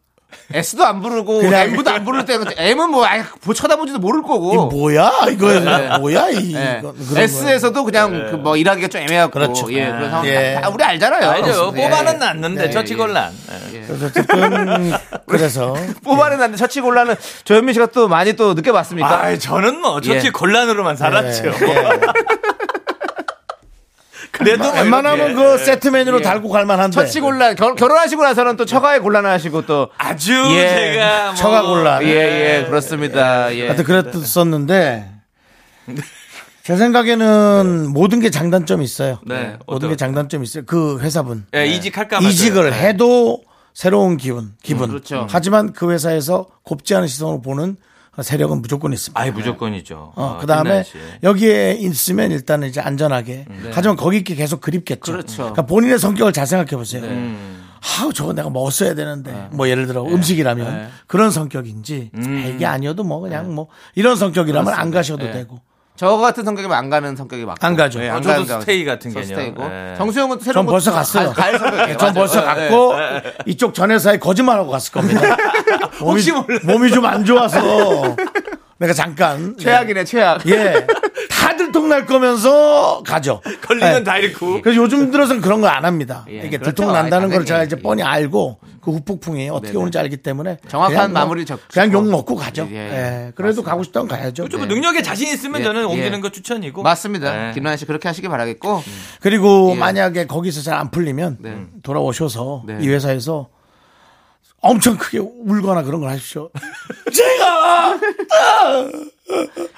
S도 안 부르고 그냥- M도 안 부를 때 M은 뭐 아예 뭐 쳐다보지도 모를 거고. 이 뭐야 이거 네. 뭐야 이 예. 그런 S에서도 그냥 그뭐 일하기가 좀 애매하고 그렇죠. 예, 그런 상황 예. 다, 다 우리 알잖아요. 알죠. 예. 뽑아는 놨는데 네. 처치곤란. 예. 그래서 어쨌든 그래서 뽑아는 놨는데 처치 곤란은 조현민 씨가 또 많이 또 느껴봤습니까? 아, 저는 뭐 처치 예. 곤란으로만 살았죠. 예, 예. 그래도 뭐 웬만하면 이렇게, 그 예. 세트 메뉴로 달고 갈 만한데 처치 곤란 결, 결혼하시고 나서는 또 처가에 곤란하시고 또 아주 예. 제가 뭐 처가 곤란. 예, 예, 그렇습니다. 예. 하여튼 그랬었는데 제 생각에는 모든 게 장단점이 있어요. 네, 모든 어떤- 게 장단점이 있어요. 그 회사분 예, 이직할까? 이직을 네. 해도 새로운 기분, 기분. 그렇죠. 하지만 그 회사에서 곱지 않은 시선으로 보는 세력은 무조건 있습니다. 아예 무조건이죠. 어, 어, 그 다음에 김나연 씨. 여기에 있으면 일단은 이제 안전하게. 하지만 거기 있기 계속 그립겠죠. 그렇죠. 러니까 본인의 성격을 잘 생각해 보세요. 음. 아우, 저거 내가 먹었어야 되는데. 뭐 예를 들어 음식이라면 그런 성격인지 아, 이게 아니어도 뭐 그냥 뭐 이런 성격이라면 안 가셔도 네. 되고. 저 같은 성격이면 안 가는 성격이 맞고. 안 가죠. 예, 어, 안 저도 가는 스테이 거. 같은 저 개념. 스테이고. 예. 정수영은 새로운 전거 벌써 가- 갔어요. 갈 성격이에요. 전 벌써 맞아요. 갔고 이쪽 전 회사에 거짓말하고 갔을 겁니다. 몸이, 혹시 몰라. 몸이 좀 안 좋아서 내가 잠깐 최악이네, 최악. 예. 다 들통날 거면서 가죠. 걸리면 예. 다 잃고. 그래서 요즘 들어서는 그런 걸안 합니다. 예, 이게 그렇죠. 들통난다는 걸. 제가 이제 뻔히 알고 그 후폭풍이 어떻게 네네. 오는지 알기 때문에 정확한 그냥 뭐 마무리 적- 그냥. 욕 먹고 가죠. 예, 예. 그래도 가고 싶다면 가야죠. 좀 네. 능력에 자신 있으면 예, 저는 예. 옮기는 거 추천이고. 맞습니다. 네. 김나연 씨 그렇게 하시기 바라겠고. 그리고 예. 만약에 거기서 잘 안 풀리면 네. 돌아오셔서 네. 이 회사에서 엄청 크게 울거나 그런 걸 하십시오. 제가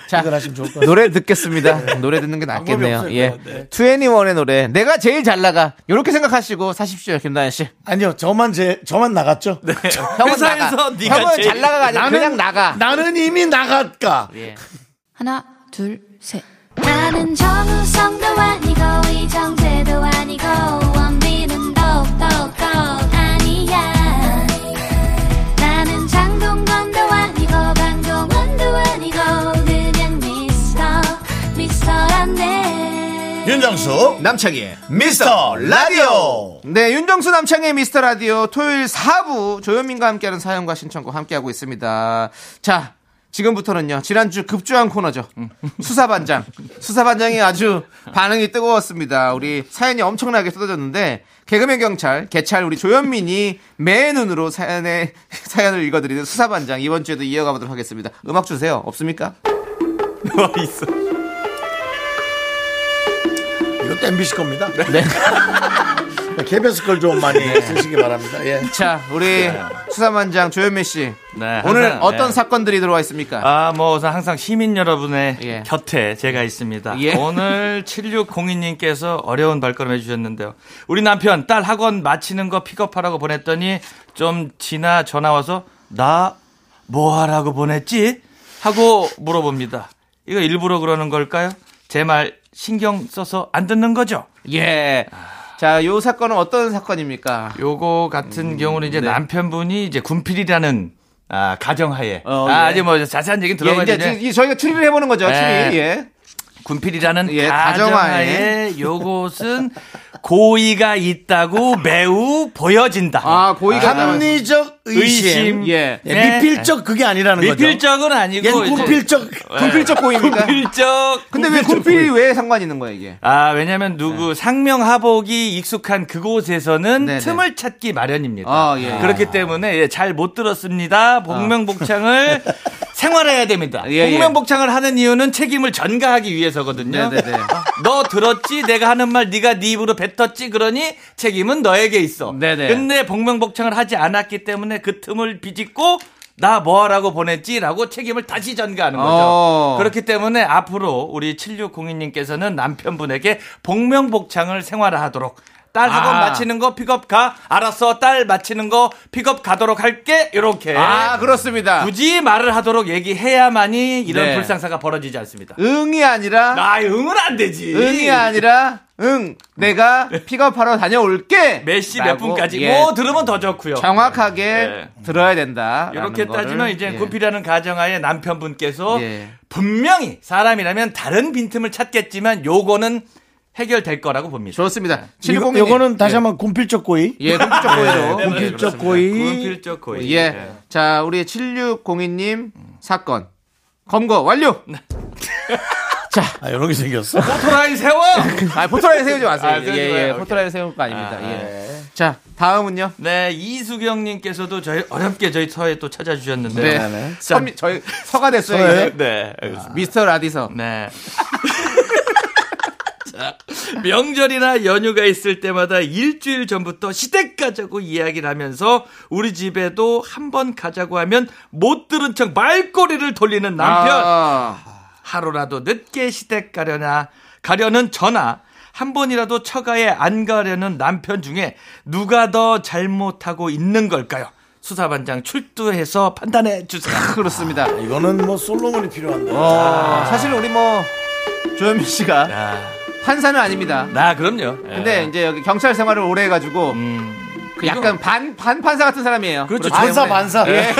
자, 이걸 하시면 좋을 것 같아요. 노래 듣겠습니다. 노래 듣는 게 낫겠네요. 없어요, 예. 네. 21의 노래. 내가 제일 잘 나가. 이렇게 생각하시고 사십시오, 김나연 씨. 아니요, 저만 제 저만 나갔죠. 형은 회사에서 나가. 네가 형은 제일- 잘 나가가 아니라 그냥 나가. 나는 이미 나갔까. 예. 하나, 둘, 셋. 나는 정우성도 아니고, 이정재도 아니고, 윤정수 남창희의 미스터 라디오. 네, 윤정수 남창의 미스터 라디오 토요일 4부 조현민과 함께하는 사연과 신청곡 함께하고 있습니다. 자, 지금부터는요, 지난주 급조한 코너죠. 수사반장. 수사반장이 아주 반응이 뜨거웠습니다. 우리 사연이 엄청나게 쏟아졌는데, 개그맨 경찰 개찰 우리 조현민이 매 눈으로 사연의 사연을 읽어드리는 수사반장 이번 주에도 이어가 보도록 하겠습니다. 음악 주세요. 없습니까? 뭐 있어. 이것도 MBC 겁니다. 네. KBS 걸 좀 많이 쓰시기 바랍니다. 예. 자, 우리 수사반장 조현민 씨. 네, 오늘 항상, 어떤 네. 사건들이 들어와 있습니까? 아, 뭐, 우선 항상 시민 여러분의 예. 곁에 제가 있습니다. 예. 오늘 7602님께서 어려운 발걸음 해주셨는데요. 우리 남편 딸 학원 마치는 거 픽업하라고 보냈더니 좀 지나 전화 와서 나 뭐 하라고 보냈지? 하고 물어봅니다. 이거 일부러 그러는 걸까요? 제 말 신경 써서 안 듣는 거죠? 예. 자, 요 사건은 어떤 사건입니까? 요거 같은 경우는 이제 남편분이 이제 군필이라는 아, 가정하에. 어, 아, 예. 아직 뭐 자세한 얘기는 예, 들어가야 이제 되는데. 지- 저희가 추리를 해보는 거죠. 네. 추리. 예. 군필이라는 예, 가정하에 요것은 고의가 있다고 매우 보여진다. 아, 고의가 합리적 의심. 의심. 예. 예, 네. 미필적 그게 아니라는 거죠. 미필적은 아니고 이제 군필적. 군필적 고의입니까? 군필적. 근데 왜 군필이 왜 상관이 있는 거예요, 이게? 아, 왜냐면 누구 상명하복이 익숙한 그곳에서는 네네. 틈을 찾기 마련입니다. 아, 예. 그렇기 때문에 예, 잘못 들었습니다. 복명복창을 생활해야 됩니다. 예, 예. 복명복창을 하는 이유는 책임을 전가하기 위해서 거든요. 네네네. 너 들었지? 내가 하는 말 네가 네 입으로 뱉었지? 그러니 책임은 너에게 있어. 네네. 근데 복명복창을 하지 않았기 때문에 그 틈을 비집고 나 뭐하라고 보냈지라고 책임을 다시 전가하는 거죠. 어. 그렇기 때문에 앞으로 우리 7602님께서는 남편분에게 복명복창을 생활화하도록 딸 학원 아. 마치는 거 픽업 가 알았어 딸 마치는 거 픽업 가도록 할게 이렇게 아, 그렇습니다. 굳이 말을 하도록 얘기해야만이 이런 네. 불상사가 벌어지지 않습니다. 응이 아니라 아 응은 안 되지. 응이 아니라 응 내가 픽업하러 다녀올게 몇 시 몇 분까지 예, 뭐 들으면 더 좋고요. 정확하게 예. 들어야 된다 이렇게 따지면 이제 예. 구피라는 가정하에 남편분께서 예. 분명히 사람이라면 다른 빈틈을 찾겠지만 요거는 해결될 거라고 봅니다. 좋습니다 이거, 701님. 요거는 다시 한번 군필적 고의. 예 군필적 고의죠 네, 군필적 그렇습니다. 고의. 군필적 고의. 예. 자, 우리 7602님 사건. 검거 완료! 아, 이런 게 생겼어. 포토라인 세워! 아, 포토라인 세우지 마세요. 아, 예, 예. 포토라인 세울 거 아닙니다. 아, 예. 자, 다음은요. 네, 이수경님께서도 저희 어렵게 저희 서에 또 찾아주셨는데. 네. 네. 서, 저희 서가 됐어요. 서에? 이제. 네, 알겠습니다. 미스터 라디서. 네. 자, 명절이나 연휴가 있을 때마다 일주일 전부터 시댁 가자고 이야기를 하면서 우리 집에도 한 번 가자고 하면 못 들은 척 말꼬리를 돌리는 남편. 아, 하루라도 늦게 시댁 가려나 가려는 전화 한 번이라도 처가에 안 가려는 남편 중에 누가 더 잘못하고 있는 걸까요? 수사반장 출두해서 판단해 주세요. 그렇습니다. 이거는 뭐 솔로몬이 필요한데. 어, 사실은 우리 뭐 조현민 씨가 아, 판사는 아닙니다. 나 그럼요. 근데 이제 여기 경찰 생활을 오래 해가지고 음, 그 약간 반, 반 판사 같은 사람이에요. 그렇죠. 그렇기 반사, 때문에. 반사. 예.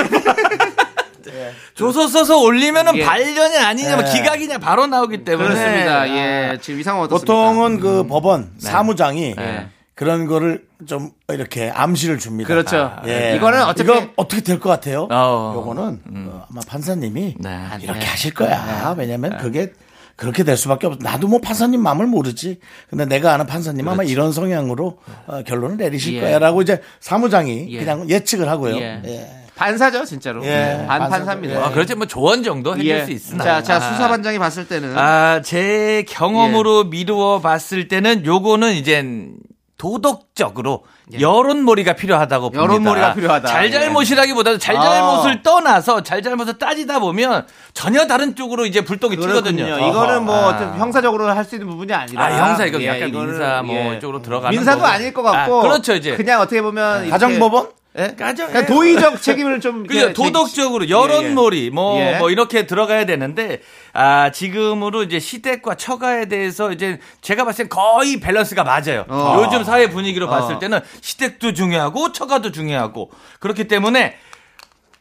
조서 써서 올리면은 예. 반련이 아니냐, 뭐 기각이냐 바로 나오기 때문에 그렇습니다. 예. 지금 이상은 어떻습니까? 보통은 그 법원 사무장이 네. 그런 거를 좀 이렇게 암시를 줍니다. 그렇죠. 예. 이거는 어차피- 이거 어떻게 될 것 같아요? 어. 요거는 어, 아마 판사님이 네. 이렇게 하실 거야. 왜냐면 그게 그렇게 될 수밖에 없어. 나도 뭐 판사님 마음을 모르지. 근데 내가 아는 판사님 아마 이런 성향으로 어, 결론을 내리실 예. 거야라고 이제 사무장이 예. 그냥 예측을 하고요. 예. 예. 반사죠, 진짜로. 예, 반 반사죠. 판사입니다. 아, 그렇지 뭐 조언 정도 해줄 예. 수 있으나. 자, 자, 아. 수사반장이 봤을 때는 아, 제 경험으로 미루어 봤을 때는 요거는 이젠 도덕적으로 여론몰이가 필요하다고 봅니다. 여론몰이가 필요하다. 잘잘못이라기보다도 잘잘못을 떠나서 잘잘못을 따지다 보면 전혀 다른 쪽으로 이제 불똥이 튀거든요. 이거는 뭐 어떤 형사적으로 할 수 있는 부분이 아니라 아, 형사 이거 예, 약간 이거는, 민사 뭐 예. 이쪽으로 들어가는 민사도 거고. 아닐 것 같고 아, 그렇죠, 이제. 그냥 어떻게 보면 이렇게- 가정법원? 예? 가정- 그냥 도의적 책임을 좀 그죠 이렇게 도덕적으로 예, 여론몰이 뭐뭐 예. 이렇게 들어가야 되는데 아 지금으로 이제 시댁과 처가에 대해서 이제 제가 봤을 땐 거의 밸런스가 맞아요. 어. 요즘 사회 분위기로 어. 봤을 때는 시댁도 중요하고 처가도 중요하고 그렇기 때문에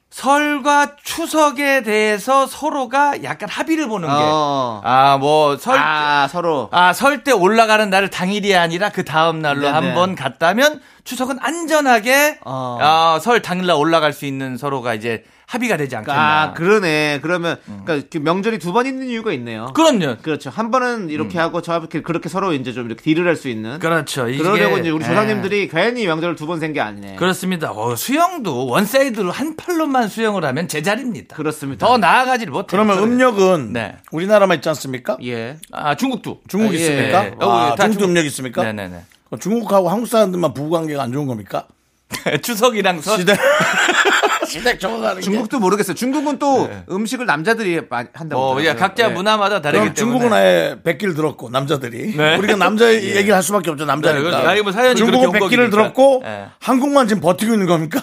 설과 추석에 대해서 서로가 약간 합의를 보는 게 어. 아뭐설 아, 서로 아, 설 때 올라가는 날을 당일이 아니라 그 다음 날로 네네. 한번 갔다면 추석은 안전하게 어. 어, 설 당일날 올라갈 수 있는 서로가 이제 합의가 되지 않겠나. 아, 그러네. 그러면 그러니까 그 명절이 두 번 있는 이유가 있네요. 그럼요. 그렇죠. 한 번은 이렇게 하고 저렇게 그렇게 서로 이제 좀 이렇게 딜을 할 수 있는. 그렇죠. 이게- 그러려고 이제 우리 예. 조상님들이 괜히 명절을 두 번 쇤 게 아니네. 그렇습니다. 어, 수영도 one side로 한 팔로만 수영을 하면 제자리입니다. 그렇습니다. 더 나아가지를 못해요. 그러면. 음력은 네. 우리나라만 있지 않습니까? 예. 아, 중국도. 중국 아, 예. 있습니까? 예. 아, 어, 다 중국도 중- 음력 있습니까? 네네네. 중국하고 한국 사람들만 부부 관계가 안 좋은 겁니까? 추석이랑 설. 시대 시댁 적어가는 게. 중국도 모르겠어요. 중국은 또 음식을 남자들이 많이 한다고. 뭐, 예. 각자 예. 문화마다 다르기 때문에. 중국은 아예 백기를 들었고 남자들이 네. 우리가 남자 얘기를 할 수밖에 없죠 네, 남자니까 그렇죠. 아니, 뭐 사연이 중국은 백기를 거니까. 들었고 예. 한국만 지금 버티고 있는 겁니까?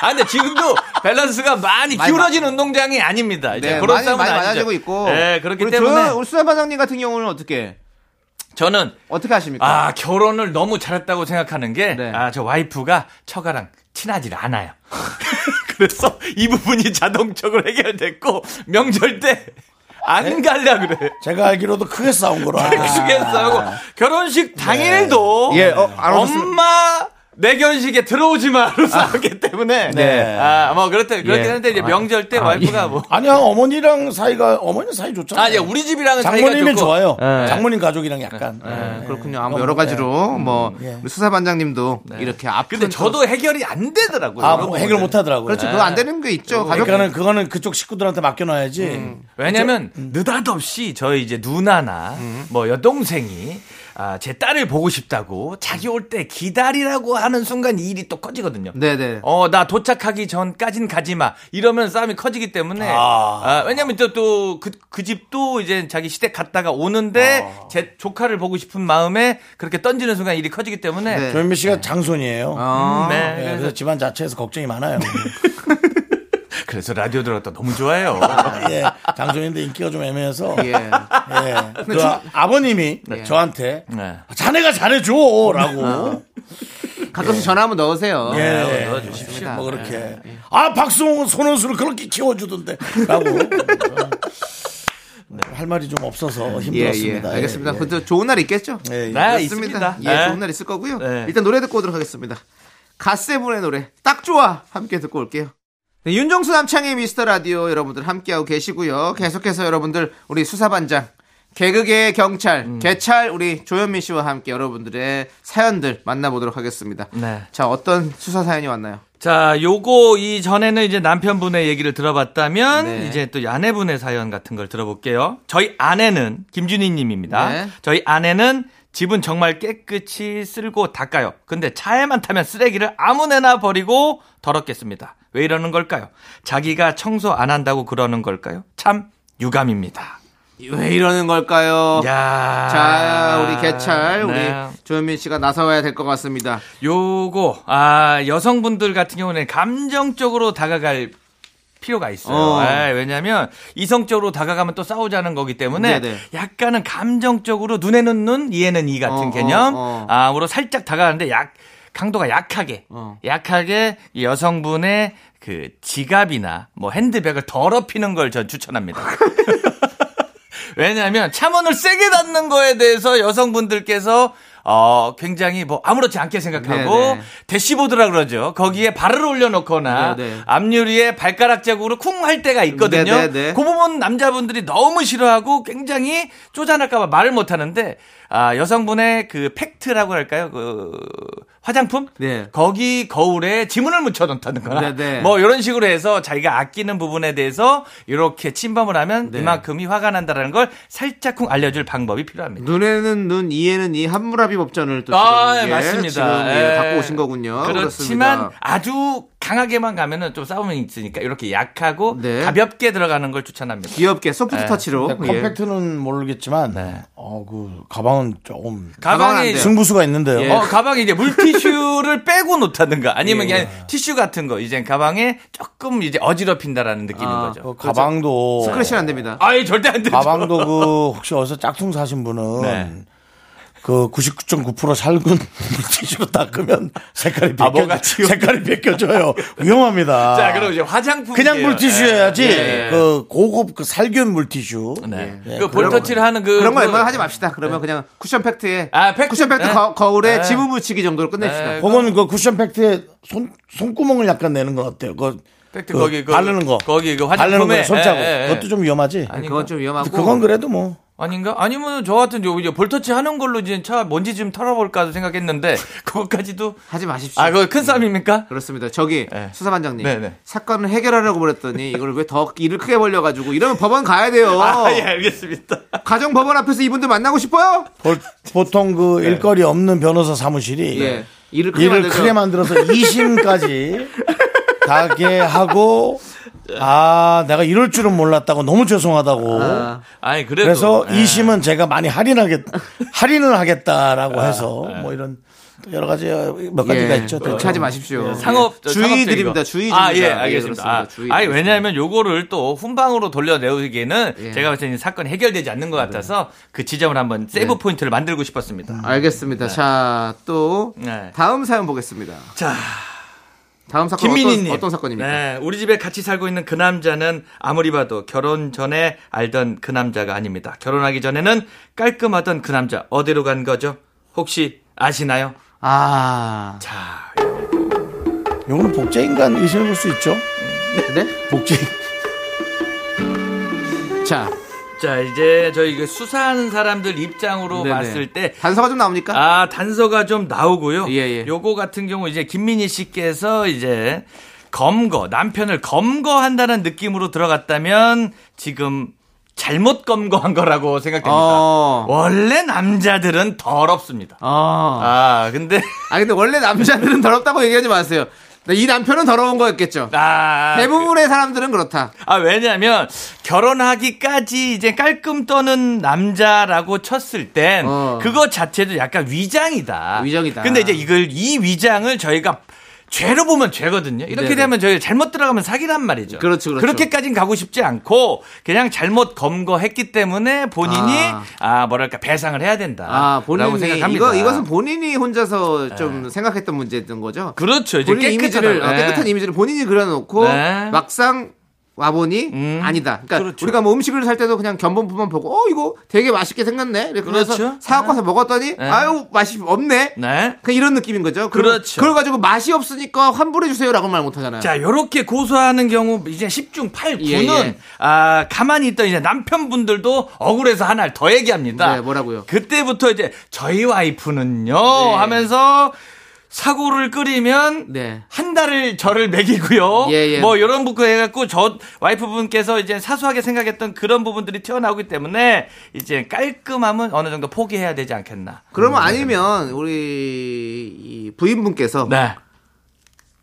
아, 근데 지금도 밸런스가 많이 기울어진 운동장이 아닙니다. 이제 네, 그런 많이 싸움은 많이 아니죠. 맞아지고 있고. 네, 그렇기 때문에 저, 우리 수산 반장님 같은 경우는 어떻게 저는 어떻게 하십니까? 아, 결혼을 너무 잘했다고 생각하는 게, 네. 아, 저 와이프가 처가랑 친하질 않아요. 그래서 이 부분이 자동적으로 해결됐고, 명절 때, 안 갈라 그래. 제가 알기로도 크게 싸운 거로 알고 있습니다. 크겠어하고 결혼식 당일도, 예, 어. 엄마, 내 결혼식에 들어오지 마로 싸웠기 때문에, 네. 아, 뭐, 그렇다, 그렇긴 예. 한데, 이제 명절 때 와이프가 뭐, 아니야 어머니랑 사이가 어머니 사이 좋잖아요. 아, 예, 우리 집이랑은 좋고, 좋아요. 네. 장모님 가족이랑 약간. 네, 그렇군요. 아무 여러 가지로 뭐 예. 우리 수사 반장님도 이렇게 아픈 근데 또- 저도 해결이 안 되더라고요. 아 뭐 해결 못 하더라고요. 그렇죠. 그거 안 되는 게 있죠. 가족 그러니까는 그거는 그쪽 식구들한테 맡겨놔야지. 왜냐면 느닷없이 저희 이제 누나나 뭐 여동생이 아, 제 딸을 보고 싶다고 자기 올 때 기다리라고 하는 순간 이 일이 또 커지거든요. 네네. 어, 나 도착하기 전까진 가지 마. 이러면 싸움이 커지기 때문에. 아. 아, 왜냐면 또, 또, 그, 그 집도 이제 자기 시댁 갔다가 오는데 제 조카를 보고 싶은 마음에 그렇게 던지는 순간 일이 커지기 때문에. 네. 조현미 씨가 장손이에요 아, 네. 예, 그래서, 그래서 집안 자체에서 걱정이 많아요 그래서 라디오 들었다 너무 좋아요. 예, 장손인데 인기가 좀 애매해서 예. 예, 그 아버님이 저한테 네. 자네가 잘해줘라고 가끔씩 전화 한번 넣으세요. 예, 넣어주십시오. 뭐 그렇게 아 박수홍은 손원수를 그렇게 키워주던데라고 네, 할 말이 좀 없어서 예, 힘들었습니다. 예. 알겠습니다. 예, 예. 근데 좋은 날 있겠죠? 예, 예. 네. 있습니다. 예, 네. 좋은 날 있을 거고요. 네. 일단 노래 듣고 오도록 하겠습니다. 갓세븐의 노래 딱 좋아 함께 듣고 올게요. 네, 윤정수 남창의 미스터 라디오 여러분들 함께하고 계시고요. 계속해서 여러분들 우리 수사반장 개그계 경찰 음. 개찰 우리 조현민 씨와 함께 여러분들의 사연들 만나보도록 하겠습니다. 네. 자 어떤 수사 사연이 왔나요? 자, 요거 이전에는 이제 남편분의 얘기를 들어봤다면 네. 이제 또 아내분의 사연 같은 걸 들어볼게요. 저희 아내는 김준희 님입니다. 네. 저희 아내는 집은 정말 깨끗이 쓸고 닦아요. 근데 차에만 타면 쓰레기를 아무데나 버리고 더럽게 씁니다. 왜 이러는 걸까요? 자기가 청소 안 한다고 그러는 걸까요? 참 유감입니다. 왜 이러는 걸까요? 야. 자 우리 개찰 네. 우리 조현민 씨가 나서와야 될 것 같습니다. 요거 아 여성분들 같은 경우는 감정적으로 다가갈 필요가 있어요. 어. 아, 왜냐하면 이성적으로 다가가면 또 싸우자는 거기 때문에 네네. 약간은 감정적으로 눈에는 눈, 이에는 이 같은 어, 개념 어, 어. 아으로 살짝 다가가는데 약 강도가 약하게 어. 약하게 이 여성분의 그 지갑이나 뭐 핸드백을 더럽히는 걸 전 추천합니다. 왜냐하면 차문을 세게 닫는 거에 대해서 여성분들께서 어 굉장히 뭐 아무렇지 않게 생각하고 네네. 대시보드라 그러죠. 거기에 발을 올려놓거나 네네. 앞유리에 발가락 자국으로 쿵 할 때가 있거든요. 네네네. 그 부분 남자분들이 너무 싫어하고 굉장히 쪼잔할까봐 말을 못 하는데 아 여성분의 그 팩트라고 할까요? 그 화장품 네. 거기 거울에 지문을 묻혀 놓다든가 네네. 뭐 이런 식으로 해서 자기가 아끼는 부분에 대해서 이렇게 침범을 하면 네. 이만큼이 화가 난다라는 걸 살짝쿵 알려줄 방법이 필요합니다. 눈에는 눈, 이에는 이 한무라비 법전을 또 아, 예, 예, 맞습니다. 지금 예, 예. 갖고 오신 거군요. 그렇지만 그렇습니다. 아주 강하게만 가면은 좀 싸움이 있으니까 이렇게 약하고 네. 가볍게 들어가는 걸 추천합니다. 귀엽게 소프트 네. 터치로 근데 예. 컴팩트는 모르겠지만 네. 어그 가방은 조금 돼요. 승부수가 있는데요. 예. 어, 가방에 이제 물티슈를 빼고 놓다든가 아니면 예. 그냥 티슈 같은 거 이제 가방에 조금 이제 어지럽힌다라는 느낌인 아, 거죠. 그 가방도 스크래치는 안 됩니다. 아예 절대 안 되죠. 가방도 그 혹시 어디서 짝퉁 사신 분은 네. 그 99.9% 살균 물티슈로 닦으면 색깔이 아, 벗겨 뭐가 지금- 색깔이 벗겨져요. 위험합니다. 자, 그럼 이제 화장품. 그냥 물티슈여야지 예. 그 고급 그 살균 물티슈. 네. 예, 그 볼터치를 하는 그. 그런 거 그- 웬만하면 하지 맙시다. 그러면 그냥 쿠션 팩트에 아, 팩트. 쿠션 팩트 네. 거, 거울에 네. 지문 묻히기 정도로 끝냅시다. 네. 혹은 그 쿠션 팩트에 손 손구멍을 약간 내는 건 어때요? 그, 팩트 그 거기 그- 바르는 거. 거기 그 바르는 화장품에 거 손자국. 예, 예, 예. 그것도 좀 위험하지. 아니, 그건 좀 위험하고. 그건 그래도 뭐 아닌가? 아니면 저 같은 경우 이제 볼터치 하는 걸로 이제 차 먼지 좀 털어볼까 생각했는데 그것까지도 하지 마십시오. 아 그거 큰 싸움입니까? 그렇습니다. 저기 네. 수사반장님 네, 네. 사건을 해결하려고 그랬더니 이걸 왜 더 일을 크게 벌려가지고 이러면 법원 가야 돼요. 아, 예, 알겠습니다. 가정 법원 앞에서 이분들 만나고 싶어요? 보, 보통 그 네. 일거리 없는 변호사 사무실이 예. 일을 크게 일을. 크게 만들어서 2심까지 가게 하고 아 내가 이럴 줄은 몰랐다고 너무 죄송하다고 아, 아니 그래도 그래서 예. 2심은 제가 많이 할인하겠 할인을 하겠다라고 아, 해서 뭐 이런 여 여러 가지 몇 가지가 예, 있죠. 그렇게 하지 마십시오. 예, 상업 예. 주의 드립니다. 상업적인 주의 거. 아, 예, 드립니다. 알겠습니다. 아, 주의 아니. 왜냐하면 요거를 또 훈방으로 돌려내기에는 예. 제가 봤을 때는 사건이 해결되지 않는 것 같아서 그 지점을 한번 세이브 포인트를 만들고 싶었습니다. 알겠습니다. 자, 또 네. 다음 사연 보겠습니다. 자, 다음 사건 김민희님. 어떤, 어떤 사건입니까? 네, 우리 집에 같이 살고 있는 그 남자는 아무리 봐도 결혼 전에 알던 그 남자가 아닙니다. 결혼하기 전에는 깔끔하던 그 남자 어디로 간 거죠? 혹시 아시나요? 아, 자, 요거는 복제 인간 의심해 볼 수 있죠. 네? 복제 자, 자 이제 저희 그 수사하는 사람들 입장으로 네네. 봤을 때 단서가 좀 나옵니까? 아, 단서가 좀 나오고요. 예, 예. 요거 같은 경우 이제 김민희 씨께서 이제 검거, 남편을 검거한다는 느낌으로 들어갔다면 지금 잘못 검거한 거라고 생각됩니다. 어. 원래 남자들은 더럽습니다. 아. 아, 근데 아, 근데 원래 남자들은 더럽다고 얘기하지 마세요. 네, 이 남편은 더러운 거였겠죠. 아, 대부분의 사람들은 그렇다. 아, 왜냐면, 결혼하기까지 이제 깔끔 떠는 남자라고 쳤을 땐, 어. 그거 자체도 약간 위장이다. 위장이다. 근데 이제 이걸, 이 위장을 저희가 죄로 보면 죄거든요. 이렇게 네네. 되면 저희 잘못 들어가면 사기란 말이죠. 그렇죠, 그렇죠. 렇게까진 가고 싶지 않고, 그냥 잘못 검거했기 때문에 본인이, 아. 아, 뭐랄까, 배상을 해야 된다. 아, 라고 본인이 생각합니다. 네. 이거 이것은 본인이 혼자서 좀 생각했던 문제였던 거죠. 그렇죠. 이제 본인 이미지를. 어, 깨끗한 네. 이미지를 본인이 그려놓고 네. 막상 와보니 음, 아니다. 그러니까 그렇죠. 우리가 뭐 음식을 살 때도 그냥 견본부만 보고 어 이거 되게 맛있게 생겼네. 해서 그렇죠. 사갖고 와서 먹었더니 네. 아유 맛이 없네. 네. 그냥 이런 느낌인 거죠. 그렇죠. 그걸 가지고 맛이 없으니까 환불해 주세요라고 말 못하잖아요. 자, 요렇게 고소하는 경우 이제 10중 8구는 예, 예. 아, 가만히 있던 이제 남편분들도 억울해서 하나를 더 얘기합니다. 네, 뭐라고요? 그때부터 이제 저희 와이프는요 네. 하면서 사고를 끓이면 네. 한 달을 저를 먹이고요. 예, 예. 뭐 이런 부분 해갖고 저 와이프분께서 이제 사소하게 생각했던 그런 부분들이 튀어나오기 때문에 이제 깔끔함은 어느 정도 포기해야 되지 않겠나. 그러면 아니면 우리 이 부인분께서 네.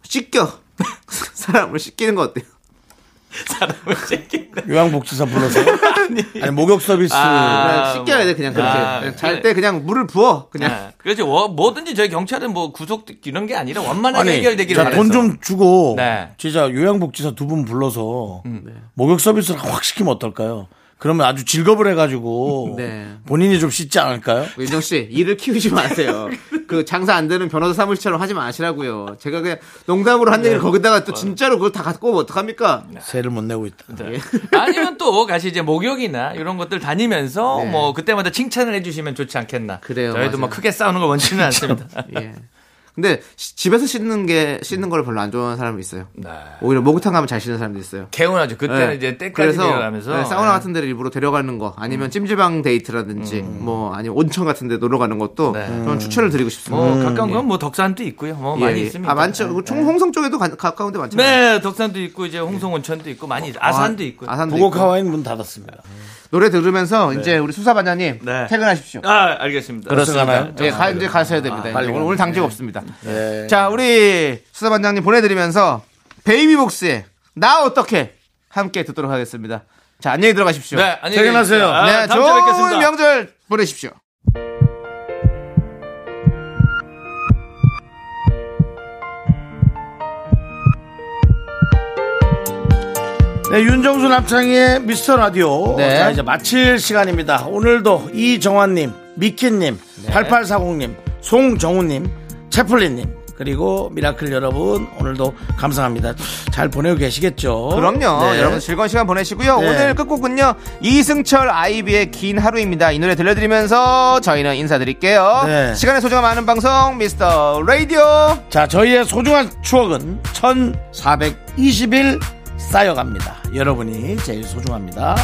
씻겨 사람을 씻기는 거 어때요? 사람을 새끼. 요양복지사 불러서 아니 목욕 서비스 아, 그냥 씻겨야 돼 그냥 그렇게 아, 잘때 그냥 물을 부어 그냥 네. 그렇지. 워- 뭐든지 저희 경찰은 뭐 구속 이런 게 아니라 원만하게 아니 해결되기를 바래서. 돈좀 주고 네. 진짜 요양복지사 두 분 불러서 음, 네. 목욕 서비스를 확 시키면 어떨까요? 그러면 아주 즐겁을 해가지고 네. 본인이 좀 씻지 않을까요? 윤정 씨 일을 키우지 마세요. 그 장사 안 되는 변호사 사무실처럼 하지 마시라고요. 제가 그냥 농담으로 한 얘기를 거기다가 또 진짜로 그걸 다 갖고 오면 어떡합니까? 세를 못 내고 있다. 네. 아니면 또 같이 이제 목욕이나 이런 것들 다니면서 네. 뭐 그때마다 칭찬을 해주시면 좋지 않겠나. 그래요, 저희도 뭐 맞아요. 크게 싸우는 걸 원치는 않습니다. 예. 근데 시- 집에서 씻는 게 씻는 걸 별로 안 좋아하는 사람이 있어요. 네. 오히려 목욕탕 가면 잘 씻는 사람도 있어요. 개운하죠. 그때는 네. 이제 때까지 내려가면서 네, 사우나 네. 같은 데를 일부러 데려가는 거 아니면 찜질방 데이트라든지 뭐 아니면 온천 같은 데 놀러 가는 것도 네. 저는 추천을 드리고 싶습니다. 뭐 가까운 건 뭐 덕산도 있고요. 뭐 많이 예, 예. 있습니다. 아 많죠. 그총 홍성 쪽에도 가, 가까운 데 많잖아요. 네, 덕산도 있고 이제 홍성 온천도 있고 많이 아산도 있고. 아산도 북옥 있고. 하와이는 문 닫았습니다. 노래 들으면서 이제 우리 수사반장님 네. 퇴근하십시오. 아, 알겠습니다. 그렇습니다. 예, 가, 이제 가셔야 됩니다. 아, 이제 빨리 오늘, 가요. 오늘 당직 없습니다. 예. 자, 우리 수사반장님 보내드리면서 베이비복스의 나 어떻게 함께 듣도록 하겠습니다. 자, 안녕히 들어가십시오. 네, 안녕히. 계십시오. 아, 네, 다음 좋은 뵙겠습니다. 명절 보내십시오. 네, 윤정수 남창희의 미스터 라디오. 네. 자, 이제 마칠 시간입니다. 오늘도 이정환님, 미키님, 8840님, 송정우님, 채플린님, 그리고 미라클 여러분, 오늘도 감사합니다. 잘 보내고 계시겠죠? 그럼요. 네. 여러분 즐거운 시간 보내시고요. 네. 오늘 끝곡은요. 이승철 아이비의 긴 하루입니다. 이 노래 들려드리면서 저희는 인사드릴게요. 네. 시간의 소중함 아는 방송 미스터 라디오. 자, 저희의 소중한 추억은 1420일 쌓여갑니다. 여러분이 제일 소중합니다.